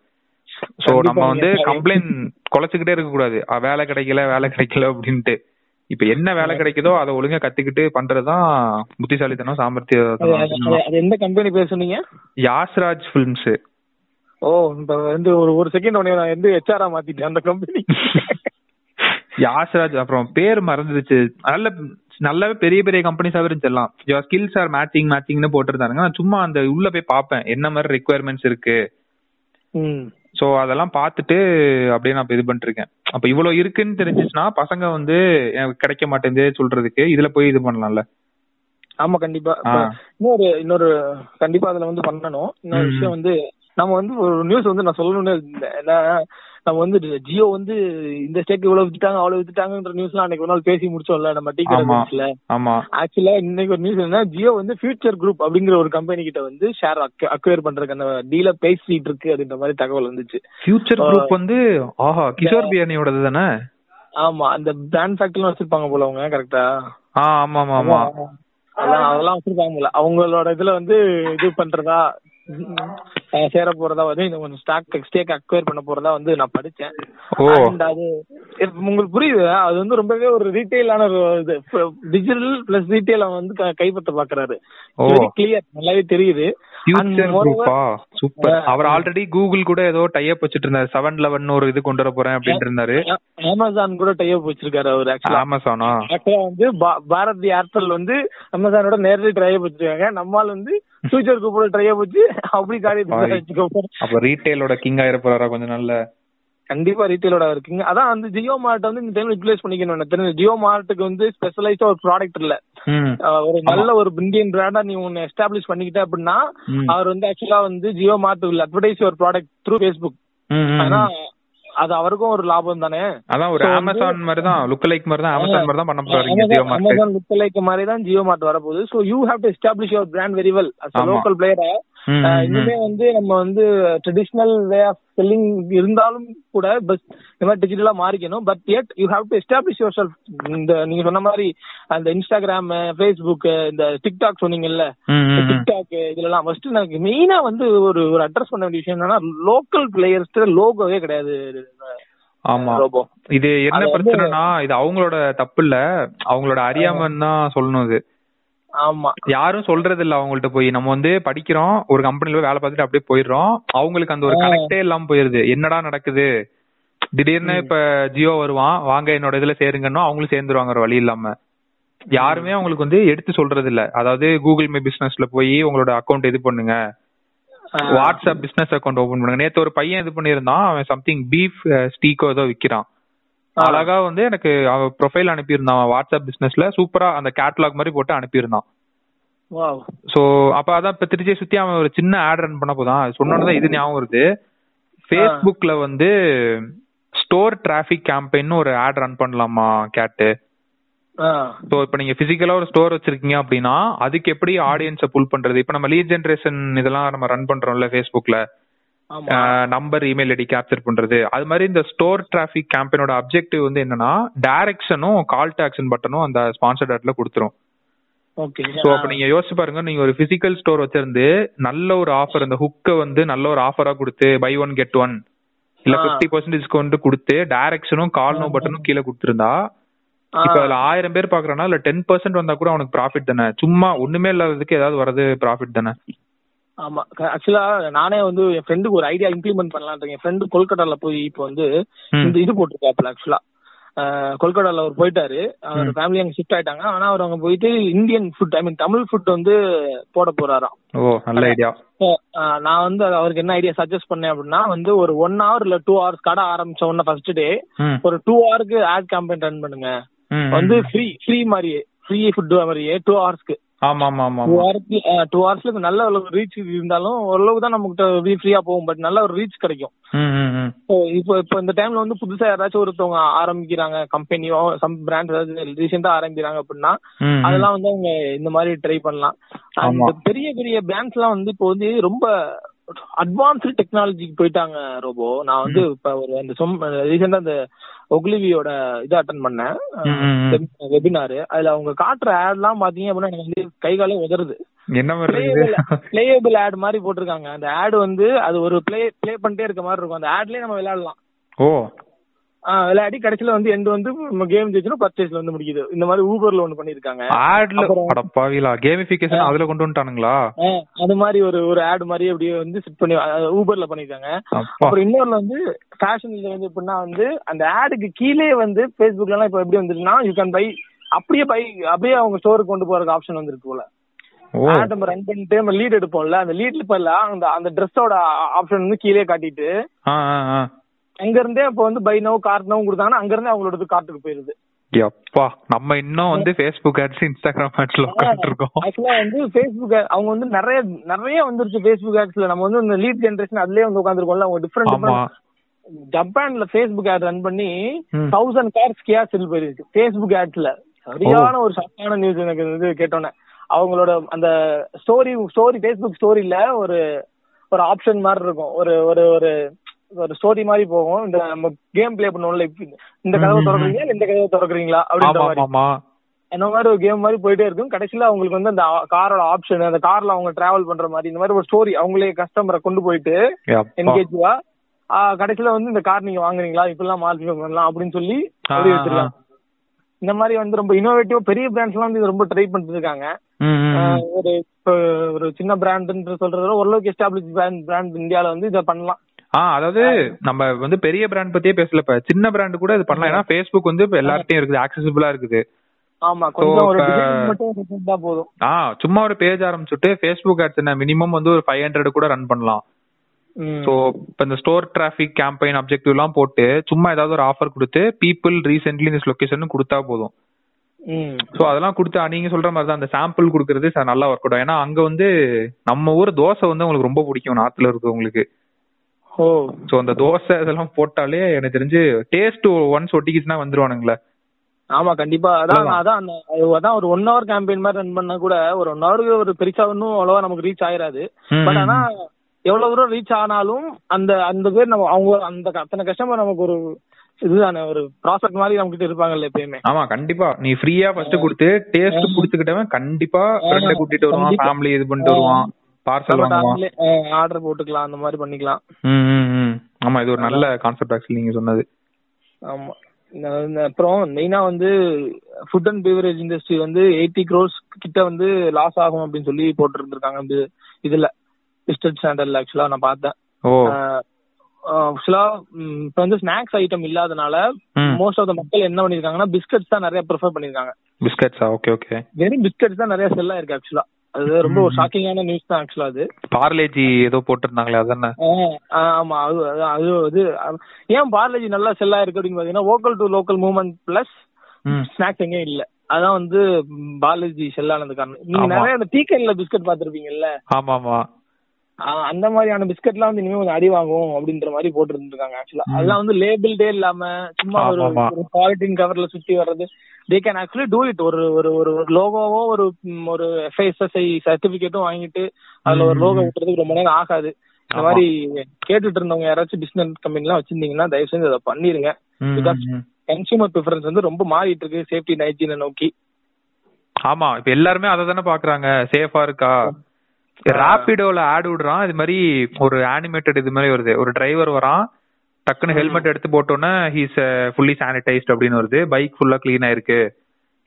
S2: சோ நம்ம வந்து கம்ப்ளைண்ட் குலைச்சுக்கிட்டே இருக்க கூடாது வேலை கிடைக்கல வேலை கிடைக்கல அப்படின்ட்டு. இப்ப என்ன வேலை கிடைக்குதோ அதை ஒழுங்கா கத்துக்கிட்டு பண்றதுதான் புத்திசாலித்தனம் சாமர்த்தியம்
S3: எந்த கம்பெனி பேர் சொன்னீங்க?
S2: யாஸ்ராஜ் பிலிம்ஸ்
S3: ஓ இந்த வந்து ஒரு ஒரு செகண்ட் உடனே நான் வந்து ஹெச்ஆரா மாத்திட்டேன் அந்த கம்பெனி
S2: யாஸ்ராஜ் அப்புறம் பேர் மறந்துருச்சு நல்ல நல்லாவே பெரிய பெரிய கம்பெனிஸாவே இருந்துச்சு எல்லாம். யோர் ஸ்கில்ஸ் ஆர் மேட்சிங் மேட்சிங்னு போட்டிருந்தாங்க நான் சும்மா அந்த உள்ள போய் பார்ப்பேன். என்ன மாதிரி ரெக்குயர்மெண்ட்ஸ் இருக்கு? சோ அதெல்லாம் பார்த்துட்டு அப்படியே நான் இது பண்ணிட்டு இருக்கேன் அப்ப இவ்வளவு இருக்குன்னு தெரிஞ்சுச்சுன்னா பசங்க வந்து எனக்கு கிடைக்க மாட்டேங்குது சொல்றதுக்கு இதுல போய் இது பண்ணலாம்ல.
S3: ஆமா கண்டிப்பா. இன்னொரு இன்னொரு கண்டிப்பா அதுல வந்து பண்ணணும். இன்னொரு. விஷயம் வந்து நம்ம வந்து ஒரு நியூஸ் வந்து நான் சொல்லணும்னு இருந்தேன். ஏன்னா நம்ம வந்து ஜியோ வந்து இந்த ஸ்டேட் இவ்வளவு வித்துட்டாங்க அவ்வளவு வித்துட்டாங்கன்ற நியூஸ்லாம் அன்னைக்கு ஒரு நாள் பேசி முடிச்சோம்ல நம்ம டீ. கடை
S2: ஆமா
S3: ஆக்சுவலா இன்னைக்கு ஒரு நியூஸ் என்ன ஜியோ வந்து ஃபியூச்சர் குரூப் அப்படிங்கிற ஒரு கம்பெனி கிட்ட வந்து ஷேர் அக்வயர் பண்றதுக்கு அந்த டீல பேசிட்டு இருக்கு அப்படின்ற மாதிரி தகவல் வந்துச்சு.
S2: ஃபியூச்சர் குரூப் வந்து ஆஹா கிஷோர் பியானியோடது தானே?
S3: ஆமா அந்த பிராண்ட் ஃபேக்டரிலாம் வச்சிருப்பாங்க போல அவங்க கரெக்டா
S2: ஆ ஆமா ஆமா ஆமா.
S3: அதெல்லாம் வச்சிருப்பாங்க போல. அவங்களோட இதுல வந்து இது பண்றதா? சேர போறதா வந்து இந்த கொஞ்சம் ஸ்டாக் ஸ்டேக் அக்வயர் பண்ண போறதா வந்து நான் படிச்சேன். And அது உங்களுக்கு புரியுது? அது வந்து ரொம்பவே ஒரு ரீட்டைலான ஒரு இது. டிஜிட்டல் பிளஸ் ரீட்டைல் வந்து கைப்பற்ற பாக்குறாரு. கிளியர் நல்லாவே தெரியுது.
S2: ஃபியூச்சர்
S3: moreover-
S2: குரூப்பா சூப்பர் அவர் ஆல்ரெடி கூகுள் கூட ஏதோ டைப் வச்சிட்டு இருந்தாரு செவன் லெவன் ஒரு இது கொண்டு வர போறேன் அப்படின்னு இருந்தாரு.
S3: அமேசான் கூட டைப் வச்சிருக்காரு அவர் ஆக்சுவலா
S2: அமேசானா
S3: ஆக்சுவலா வந்து பாரதி ஏர்டெல் வந்து அமேசானோட நேரடி ட்ரைவ் வச்சிருக்காங்க. நம்மால் வந்து ஃபியூச்சர் குரூப்போட ட்ரைவ் வச்சு அப்படி காரியத்தை
S2: அப்ப ரீட்டைலோட கிங் ஆயிர போறாரா கொஞ்சம் நல்ல
S3: கண்டிப்பா ரீட்டைலோட இருக்குங்க. அதான் வந்து ஜியோ மார்ட் வந்து இந்த டைம் யூட்டிலைஸ் பண்ணிக்கணும் எனக்கு தெரிஞ்சு. ஜியோ மார்ட்டுக்கு வந்து ஸ்பெஷலைஸ்டா ஒரு ப்ராடக்ட் இல்ல. ஒரு நல்ல ஒரு இந்தியன் பிராண்டா நீ ஒன்னு எஸ்டாப்ளிஷ் பண்ணிக்கிட்ட அப்படின்னா. அவர் வந்து ஆக்சுவலா வந்து ஜியோ மார்ட் வில் அட்வர்டைஸ் ஒரு ப்ராடக்ட் த்ரூ ஃபேஸ்புக் ஆனா. அது அவருக்கும் ஒரு லாபம் தானே?
S2: அதான் ஒரு அமேசான் மாதிரி தான் லுக் லைக் மாதிரி தான் அமேசான் மாதிரி தான் பண்ண போறாரு இங்க Jio market
S3: Amazon look like மாதிரி தான் ஜியோ மார்ட் வரப்போகுது so you have to establish your brand very well as. Local பிளேயரா இன்னுமே வந்து நம்ம வந்து ட்ரெடிஷனல் வே ஆஃப் செல்லிங் இருந்தாலும் கூட பஸ் இந்த மாதிரி டிஜிட்டலா மாறிக்கணும். But yet you have to establish yourself இந்த நீங்க சொன்ன மாதிரி அந்த இன்ஸ்டாகிராம் ஃபேஸ்புக் இந்த டிக்டாக் சொன்னீங்கல்ல டிக்டாக் இதுலலாம் ஃபர்ஸ்ட் எனக்கு மெயினா வந்து ஒரு ஒரு அட்ரஸ் பண்ண வேண்டிய விஷயம் என்னன்னா லோக்கல் பிளேயர்ஸ் லோகோவே கிடையாது.
S2: ஆமா. இது என்ன பிரச்சனைனா இது அவங்களோட தப்பு இல்ல. அவங்களோட அறியாமன்னு தான் சொல்லணும் இது
S3: ஆமா.
S2: யாரும் சொல்றது இல்ல அவங்கள்ட்ட போய். நம்ம வந்து படிக்கிறோம் ஒரு கம்பெனில போய் வேலை பார்த்துட்டு அப்படியே போயிடுறோம். அவங்களுக்கு அந்த ஒரு. கனெக்டே இல்லாம போயிருது. என்னடா நடக்குது? திடீர்னு இப்ப ஜியோ வருவான். வாங்க என்னோட இதுல சேருங்கன்னா அவங்களும் சேர்ந்துருவாங்க வழி இல்லாம. யாருமே அவங்களுக்கு வந்து எடுத்து சொல்றது இல்ல அதாவது கூகுள் மே பிசினஸ்ல போய் உங்களோட அக்கௌண்ட் இது பண்ணுங்க. வாட்ஸ்அப் பிசினஸ் அக்கௌண்ட் ஓபன் பண்ணுங்க. நேத்து ஒரு பையன் இது பண்ணியிருந்தான். அவன் சம்திங் பீஃப் ஸ்டீக்கோ ஏதோ விக்கிறான். அழகா வந்து எனக்கு அவன் ப்ரொஃபைல் அனுப்பியிருந்தான். வாட்ஸ்அப் பிசினஸ்ல சூப்பரா அந்த கேட்டலாக் மாதிரி போட்டு அனுப்பியிருந்தான். சோ அப்ப அதான் இப்ப திருச்சியை சுத்தி அவன் ஒரு சின்ன ஆட் ரன் பண்ண போதான். சொன்னோன்னே இது ஞாபகம் வருது. ஃபேஸ்புக்ல வந்து ஸ்டோர் டிராபிக் கேம்பெயின் ஒரு ஆட் ரன் பண்ணலாமா கேட்டு. சோ இப்ப நீங்க பிசிக்கலா ஒரு ஸ்டோர் வச்சிருக்கீங்க அப்படின்னா அதுக்கு எப்படி ஆடியன்ஸை புல் பண்றது? இப்ப நம்ம லீட் ஜெனரேஷன் இதெல்லாம் நம்ம ரன் பண்றோம்ல ஃபேஸ்புக்ல நம்பர் இமெயில் ஐடி கேப்சர் பண்றது. அது மாதிரி இந்த ஸ்டோர் டிராபிக் கேம்பெயினோட அப்ஜெக்டிவ் வந்து என்னன்னா டைரக்ஷனும் கால் டு ஆக்ஷன் பட்டனும் அந்த ஸ்பான்சர்ட் ஆட்ல கொடுத்துரும்.
S3: ஓகே
S2: சோ அப்ப நீங்க யோசிச்சு பாருங்க நீங்க ஒரு பிசிக்கல் ஸ்டோர் வச்சிருந்து நல்ல ஒரு ஆஃபர் இந்த ஹுக்க வந்து நல்ல ஒரு ஆஃபரா கொடுத்து பை ஒன் கெட் ஒன் இல்ல. பிப்டி பர்சன்ட் டிஸ்கவுண்ட் கொடுத்து டைரக்ஷனும் கால் நோ பட்டனும் கீழே கொடுத்திருந்தா இப்ப அதுல ஆயிரம் பேர் பாக்குறனா இல்ல டென் பர்சன்ட் வந்தா கூட அவனுக்கு ப்ராஃபிட் தானே? சும்மா ஒண்ணுமே இல்லாததுக்கு ஏதாவது வரது ப்ராஃபிட் தானே?
S3: ஆமா. ஆக்சுவலா நானே வந்து என் ஃப்ரெண்டுக்கு ஒரு ஐடியா இம்ப்ளிமெண்ட் பண்ணலாம்னு என் ஃப்ரெண்டு கொல்கட்டால போய் இப்போ வந்து. இந்த இது போட்டிருக்காப்ல ஆக்சுவலா கொல்கட்டால அவர் போயிட்டாரு. அவர். ஃபேமிலி அங்க ஷிஃப்ட் ஆயிட்டாங்க. ஆனா அவர் அங்க போயிட்டு Indian food I mean Tamil food வந்து போட போறாராம்.
S2: ஓ நல்ல ஐடியா
S3: நான் வந்து அவருக்கு என்ன ஐடியா சஜஸ்ட் பண்ணேன் அப்படின்னா வந்து ஒரு ஒன் ஹவர் இல்ல டூ ஹவர்ஸ் கடை ஆரம்பிச்ச உடனே ஃபர்ஸ்ட் டே ஒரு டூ ஹவருக்கு ஆட் கேம்பெயின் ரன் பண்ணுங்க. வந்து. ஃப்ரீ ஃப்ரீ மாதிரியே ஃப்ரீ ஃபுட் மாதிரியே டூ ஹவர்ஸ்க்கு
S2: ஆமா ஆமா ஆமா
S3: டூ ஹவர்ஸ்க்கு டூ ஹவர்ஸ்ல நல்ல ரீச் இருந்தாலும் ஓரளவுக்கு தான் நமக்கு ஃப்ரீயா போகும். பட் நல்ல ஒரு ரீச் கிடைக்கும். இப்போ இப்போ இந்த டைம்ல வந்து புதுசா யாராச்சும் ஒருத்தவங்க ஆரம்பிக்கிறாங்க கம்பெனியோ சம் பிராண்ட் ஏதாச்சும் ரீசெண்டா ஆரம்பிக்கிறாங்க அப்படின்னா. அதெல்லாம் வந்து அவங்க இந்த மாதிரி ட்ரை பண்ணலாம். பெரிய பெரிய பிராண்ட்ஸ் எல்லாம் வந்து இப்போ வந்து ரொம்ப அட்வான்ஸ்டு டெக்னாலஜிக்கு போயிட்டாங்க ரோபோ நான் வந்து இப்ப ஒரு அந்த சொம் ரீசெண்டா அந்த ஒக்லிவியோட இது அட்டன் பண்ணேன். வெபினாரு அதுல அவங்க காட்டுற ஆட் எல்லாம் பாத்தீங்க அப்படின்னா எனக்கு வந்து கை காலே உதறுது.
S2: என்ன மாதிரி இருக்குது?
S3: பிளேயபிள் ஆட் மாதிரி போட்டிருக்காங்க. அந்த ஆட் வந்து அது ஒரு ப்ளே ப்ளே பண்ணிட்டே இருக்க மாதிரி இருக்கும். அந்த ஆட்லயே நம்ம விளையாடலாம்.
S2: ஓ.
S3: விளையாடி கடைசியில வந்து எண்ட் வந்து கேம் ஜெயிச்சுனா பர்ச்சேஸ்ல வந்து முடிக்குது. இந்த மாதிரி ஊபர்ல ஒண்ணு பண்ணிருக்காங்க.
S2: ஆட்ல அடப்பாவிலா கேமிபிகேஷன் அதுல கொண்டு வந்துட்டானுங்களா?
S3: அது மாதிரி ஒரு ஒரு ஆட் மாதிரி அப்படியே வந்து செட் பண்ணி ஊபர்ல பண்ணிருக்காங்க.
S2: அப்பா.
S3: அப்புறம் இன்னொருல வந்து ஃபேஷன்ல வந்து எப்படின்னா வந்து அந்த ஆடுக்கு கீழே வந்து Facebookல எல்லாம் இப்ப எப்படி வந்துருக்குன்னா யூ கேன் பை அப்படியே பை அப்படியே அவங்க ஸ்டோருக்கு கொண்டு போறதுக்கு ஆப்ஷன் வந்துருக்கு போல. ஆட் நம்ம ரன் பண்ணிட்டு நம்ம லீட் எடுப்போம்ல அந்த லீட்ல இப்ப அந்த அந்த ட்ரெஸ்ஸோட ஆப்ஷன் வந்து கீழே காட்டிட்டு அங்க இருந்தே இப்ப வந்து பை நோ கார்ட் நோ கொடுத்தாங்கன்னா அங்க இருந்தே அவங்களோட கார்ட்டுக்கு போயிருது.
S2: எப்பா நம்ம இன்னும் வந்து ஃபேஸ்புக் ஆட்ஸ் இன்ஸ்டாகிராம் ஆட்ஸ்ல உட்காந்துட்டு இருக்கோம்
S3: ஆக்சுவலா வந்து ஃபேஸ்புக் அவங்க வந்து நிறைய நிறைய வந்துருச்சு ஃபேஸ்புக் ஆட்ஸ்ல நம்ம வந்து இந்த லீட் ஜெனரேஷன் அதுலயே வந்து உட்காந்துருக்கோம்ல அவங்க டிஃப்ரெண்ட் டிஃப்ரெண்ட் ஜப்பான்ல ஃபேஸ்புக் ஆட் ரன் பண்ணி. தௌசண்ட் கார்ஸ் கியா செல் போயிருக்கு ஃபேஸ்புக் ஆட்ஸ்ல சரியான ஒரு ஷாக்கான நியூஸ் எனக்கு இது கேட்டோன்னே. அவங்களோட அந்த ஸ்டோரி ஸ்டோரி ஃபேஸ்புக் ஸ்டோரியில ஒரு ஒரு ஆப்ஷன் மாதிரி இருக்கும். ஒரு ஒரு ஒரு ஒரு ஸ்டோரி மாதிரி போகும். இந்த நம்ம கேம் ப்ளே பண்ணுவோம்ல இந்த கதவை. திறக்கிறீங்களா இந்த கதவை திறக்கிறீங்களா அப்படின்ற மாதிரி. அந்த மாதிரி ஒரு கேம் மாதிரி போயிட்டே இருக்கும். கடைசியில அவங்களுக்கு வந்து அந்த காரோட ஆப்ஷன் அந்த கார்ல அவங்க டிராவல் பண்ற மாதிரி இந்த மாதிரி ஒரு ஸ்டோரி அவங்களே கஸ்டமரை கொண்டு போயிட்டு என்கேஜ்வா கடைசியில வந்து இந்த கார் நீங்க வாங்குறீங்களா இப்பெல்லாம் மார்க்கெட் பண்ணலாம் அப்படின்னு சொல்லி வச்சிருக்காங்க. இந்த மாதிரி வந்து ரொம்ப இனோவேட்டிவ் பெரிய பிராண்ட்ஸ் எல்லாம் வந்து ரொம்ப ட்ரை பண்ணிட்டு இருக்காங்க. ஒரு ஒரு சின்ன பிராண்ட்ன்ற சொல்றத விட ஓரளவுக்கு எஸ்டாப்ளிஷ் பிராண்ட் பிராண்ட் இந்தியால வந்து இதை பண்ணலாம்.
S2: ஆ அதாவது நம்ம வந்து பெரிய பிராண்ட் பத்தியே பேசல. இப்ப சின்ன பிராண்ட் கூட இது பண்ணலாம். ஏன்னா Facebook வந்து இப்ப எல்லார்ட்டையும் இருக்குது. ஆக்சசிபிளா இருக்குது.
S3: ஆமா போதும்.
S2: ஆ சும்மா ஒரு பேஜ் ஆரம்பிச்சுட்டு Facebook ads என்ன? மினிமம் வந்து ஒரு ஃபைவ் ஹண்ட்ரட் கூட ரன் பண்ணலாம். சோ இப்ப இந்த ஸ்டோர் டிராபிக் கேம்பெயின் அப்ஜெக்டிவ் எல்லாம் போட்டு சும்மா ஏதாவது ஒரு ஆஃபர் கொடுத்து பீப்புள் ரீசென்ட்லி இந்த லொகேஷன் கொடுத்தா போதும். சோ அதெல்லாம் கொடுத்து நீங்க சொல்ற மாதிரி தான் அந்த சாம்பிள் கொடுக்கறது நல்லா ஒர்க் அவுட் ஏன்னா அங்க வந்து நம்ம ஊர் தோசை வந்து உங்களுக்கு ரொம்ப பிடிக்கும். நார்த்ல இருக்கவங்களுக்கு
S3: ஓ.
S2: சோ அந்த தோசை இதெல்லாம் போட்டாலே எனக்கு தெரிஞ்சு டேஸ்ட் ஒன்ஸ் ஒட்டிக்கிச்சுன்னா வந்துருவானுங்களே.
S3: ஆமா கண்டிப்பா. அதான். அதான் அந்த அது- அதான் ஒரு ஒன் ஹவர் கேம்பெயின் மாதிரி ரன் பண்ணா கூட ஒரு ஒன் ஹவருக்கு ஒரு பெருசா ஒன்றும் அவ்வளவா நமக்கு ரீச் ஆயிராது. பட் ஆனா எவ்வளவு தூரம் ரீச் ஆனாலும் அந்த அந்த பேர் நம்ம அவங்க அந்த அத்தனை கஸ்டமர் நமக்கு ஒரு இதுதானே ஒரு ப்ராசஸ் மாதிரி நம்ம கிட்ட இருப்பாங்கல்ல எப்பயுமே.
S2: ஆமா கண்டிப்பா. நீ ஃப்ரீயா ஃபர்ஸ்ட் கொடுத்து டேஸ்ட் புடிச்சுக்கிட்டவன் கண்டிப்பா ஃப்ரெண்ட கூட்டிட்டு வருவான். ஃபேமிலி இது பண்ணிட்டு வருவான். பார்சல்
S3: ஆர்டர் போட்டுக்கலாம் அந்த மாதிரி பண்ணிக்கலாம்.
S2: ம். ஆமா இது ஒரு நல்ல. கான்செப்ட் ஆக்சுவலி நீங்க சொன்னது.
S3: ஆமா. அப்புறம் மெயினா வந்து ஃபுட் அண்ட் பிவரேஜ் இண்டஸ்ட்ரி வந்து எயிட்டி க்ரோஸ் கிட்ட வந்து லாஸ் ஆகும் அப்படின்னு சொல்லி போட்டுருந்துருக்காங்க இந்த இதுல. லிஸ்டட் ஸ்டாண்டர்ட்ல ஆக்சுவலா நான் பார்த்தேன்.
S2: ஓ.
S3: ஆக்சுவலா இப்ப வந்து ஸ்நாக்ஸ் ஐட்டம் இல்லாதனால. மோஸ்ட் ஆஃப் த மக்கள் என்ன பண்ணிருக்காங்கன்னா பிஸ்கட்ஸ் தான் நிறைய ப்ரிஃபர் பண்ணிருக்காங்க.
S2: பிஸ்கட்ஸா ஓகே ஓகே
S3: வெறும் பிஸ்கட்ஸ் தான் நிறைய செல் ஆயிருக்கு ஆக்சுவலா அது ரொம்ப ஒரு ஷாக்கிங்கான நியூஸ் தான் ஆக்சுவலா அது.
S2: பார்லேஜி ஏதோ போட்டிருந்தாங்களே அதானே
S3: ஆமா அது அது- அது ஏன் பார்லேஜி நல்லா செல் ஆயிருக்கு அப்படின்னு பாத்தீங்கன்னா local to local movement plus. Snacks எங்கேயும் இல்ல. அதான் வந்து பாலாஜி செல் ஆனது காரணம் நீங்க. நிறைய அந்த டீக்கன்ல பிஸ்கட் பாத்திருப்பீங்கல்ல
S2: ஆமா ஆமா
S3: அந்த மாதிரியான பிஸ்கட்லாம் வந்து இனிமே கொஞ்சம் அடி வாங்கும் அப்படின்ற மாதிரி போட்டு இருந்திருக்காங்க ஆக்சுவலா அதெல்லாம் வந்து லேபிள்டே இல்லாம சும்மா ஒரு பாலித்தீன் கவர்ல சுத்தி வர்றது. They can actually do it ஒரு ஒரு ஒரு லோகோவோ ஒரு ஒரு எஃப்ஐஎஸ்எஸ்ஐ சர்டிபிகேட்டும் வாங்கிட்டு அதுல ஒரு லோகோ. விட்டுறதுக்கு ரொம்ப நேரம் ஆகாது. இந்த. மாதிரி கேட்டுட்டு இருந்தவங்க யாராச்சும் பிசினஸ் கம்பெனி எல்லாம் வச்சிருந்தீங்கன்னா தயவு செஞ்சு அதை பண்ணிருங்க.
S2: ம்.
S3: கன்சூமர் ப்ரிஃபரன்ஸ் வந்து ரொம்ப மாறிட்டு இருக்கு சேஃப்டி ஹைஜீனை நோக்கி.
S2: ஆமா. இப்ப எல்லாருமே அதை தானே பாக்குறாங்க. சேஃபா இருக்கா? ராபிடோல ஆட் விடுறான். இது மாதிரி ஒரு அனிமேட்டட் இது மாதிரி வருது. ஒரு டிரைவர் வரான். டக்குன்னு ஹெல்மெட் எடுத்து போட்டோன்னே ஹீஸ் ஃபுல்லி சானிடைஸ்ட் அப்படின்னு வருது. பைக் ஃபுல்லா க்ளீன் ஆயிருக்கு.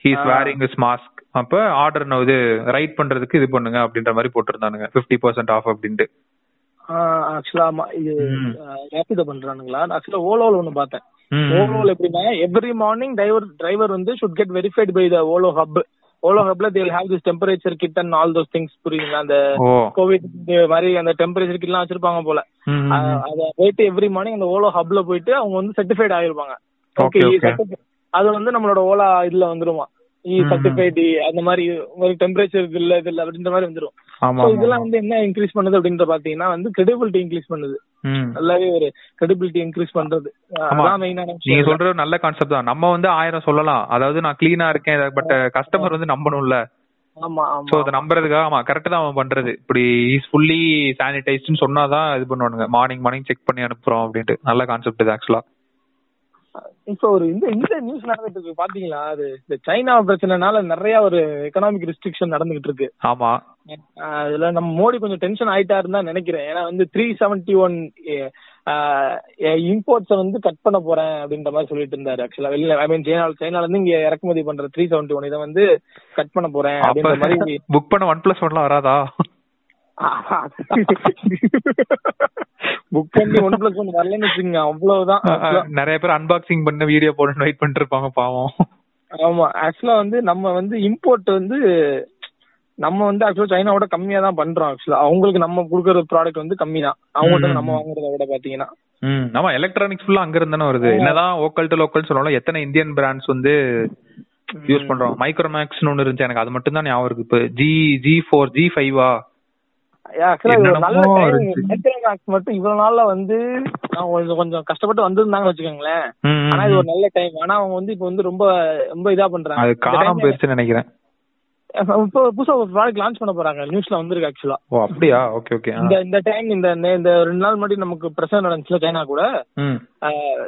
S2: ஹீஸ். வேரிங் இஸ் மாஸ்க் அப்ப ஆர்டர் இது ரைட் பண்றதுக்கு இது பண்ணுங்க அப்படின்ற மாதிரி போட்டிருந்தானுங்க. 50% பர்சன்ட் ஆஃப் அப்படின்ட்டு.
S3: ஆக்சுவலா இது. ரேபிடோ பண்றானுங்களா? ஆக்சுவலா ஓலோல ஒண்ணு பார்த்தேன். ஓலோல எப்படின்னா எவ்ரி மார்னிங் டிரைவர் டிரைவர் வந்து should get verified by the Ola hub Ola ஹப்ல they'll have this temperature kit and all those things புரியுங்களா அந்த கோவிட் மாதிரி அந்த டெம்பரேச்சர் கிட்லாம் வச்சிருப்பாங்க போல. அத போயிட்டு எவ்ரி மார்னிங் அந்த ஓலோ ஹப்ல போயிட்டு அவங்க வந்து சர்டிஃபைட் ஆயிருப்பாங்க. ஓகே. அது வந்து நம்மளோட ஓலா இதுல வந்துருமா? இ
S2: ம்,
S3: சர்டிஃபைட் அந்த மாதிரி ஒரு டெம்பரேச்சர் இல்ல இது இல்ல அப்படின்ற மாதிரி வந்துரும். இதெல்லாம். வந்து என்ன இன்க்ரீஸ் பண்ணுது அப்படின்ற பாத்தீங்கன்னா வந்து கிரெடிபிலிட்டி இன்க்ரீஸ் பண்ணுது. நல்லாவே ஒரு கிரெடிபிலிட்டி இன்க்ரீஸ் பண்றது.
S2: நீங்க சொல்றது நல்ல கான்செப்ட் தான். நம்ம வந்து ஆயிரம் சொல்லலாம். அதாவது நான் கிளீனா இருக்கேன் பட் கஸ்டமர் வந்து நம்பணும்ல.
S3: ஆமா
S2: சோ அதை நம்புறதுக்காக ஆமா கரெக்ட் தான் அவன் பண்றது. இப்படி இஸ் ஃபுல்லி சானிடைஸ்ட்னு சொன்னாதான் இது பண்ணுவானுங்க. மார்னிங் மார்னிங் செக் பண்ணி அனுப்புறோம் அப்படின்ட்டு. நல்ல கான்செப்ட் இது ஆக்சுவலா
S3: இப்போ ஒரு இந்த இந்த நியூஸ் நடந்துட்டு இருக்கு பாத்தீங்களா? அது இந்த சைனா பிரச்சனைனால நிறைய ஒரு எக்கனாமிக் ரெஸ்ட்ரிக்ஷன் நடந்துகிட்டு இருக்கு.
S2: ஆமா.
S3: அதுல நம்ம மோடி கொஞ்சம் டென்ஷன் ஆயிட்டாருன்னு தான் நினைக்கிறேன். ஏன்னா வந்து த்ரீ செவன்டி ஒன் இம்போர்ட்ஸை வந்து கட் பண்ண போறேன் அப்படின்ற மாதிரி சொல்லிட்டு இருந்தாரு ஆக்சுவலா வெளியில ஐ மீன் சைனா சைனால இருந்து இங்க இறக்குமதி பண்ற த்ரீ செவன்டி ஒன் இதை வந்து கட் பண்ண போறேன் அப்படின்ற மாதிரி
S2: புக் பண்ண ஒன் பிளஸ் ஒன்லாம் வராதா?
S3: புக் பண்ணி ஒன் பிளஸ் ஒன் வரலன்னு வச்சுக்கோங்க அவ்வளவுதான்.
S2: நிறைய பேர் அன்பாக்சிங் பண்ண வீடியோ போட்டு வெயிட் பண்ணிட்டு இருப்பாங்க பாவம்.
S3: ஆமா ஆக்சுவலா வந்து நம்ம வந்து இம்போர்ட் வந்து நம்ம வந்து ஆக்சுவலா சைனாவோட கம்மியா தான் பண்றோம் ஆக்சுவலா அவங்களுக்கு நம்ம கொடுக்குற ப்ராடக்ட் வந்து கம்மி தான் அவங்கள்ட்ட நம்ம. வாங்குறத விட பாத்தீங்கன்னா.
S2: ம் ஆமா எலக்ட்ரானிக்ஸ் ஃபுல்லா அங்க இருந்து தானே வருது. என்னதான் லோக்கல் டு லோக்கல் சொன்னாலும் எத்தனை இந்தியன் பிராண்ட்ஸ் வந்து யூஸ் பண்றோம்? மைக்ரோமேக்ஸ்னு ஒன்னு இருந்துச்சு எனக்கு அது மட்டும் தான் ஞாபகம் இருக்கு. இப்ப ஜி ஜி ஃபோர் ஜி ஃபைவா
S3: மட்டும் இவ்வளவு நாள்ல வந்து கொஞ்சம் கஷ்டப்பட்டு வந்திருந்தாங்கன்னு வச்சுக்கோங்களேன். ஆனா இது ஒரு நல்ல டைம் ஆனா அவங்க வந்து இப்ப வந்து ரொம்ப ரொம்ப இதா பண்றாங்க.
S2: நினைக்கிறேன்.
S3: இப்போ புதுசா ஒரு ப்ராடக்ட் லான்ச் பண்ண போறாங்க. நியூஸ்ல வந்திருக்கு ஆக்சுவலா
S2: ஓ அப்படியா? ஓகே ஓகே
S3: இந்த இந்த டைம் இந்த இந்த ரெண்டு நாள் முன்னாடி நமக்கு பிரச்சனை நடந்துச்சுல சைனா கூட.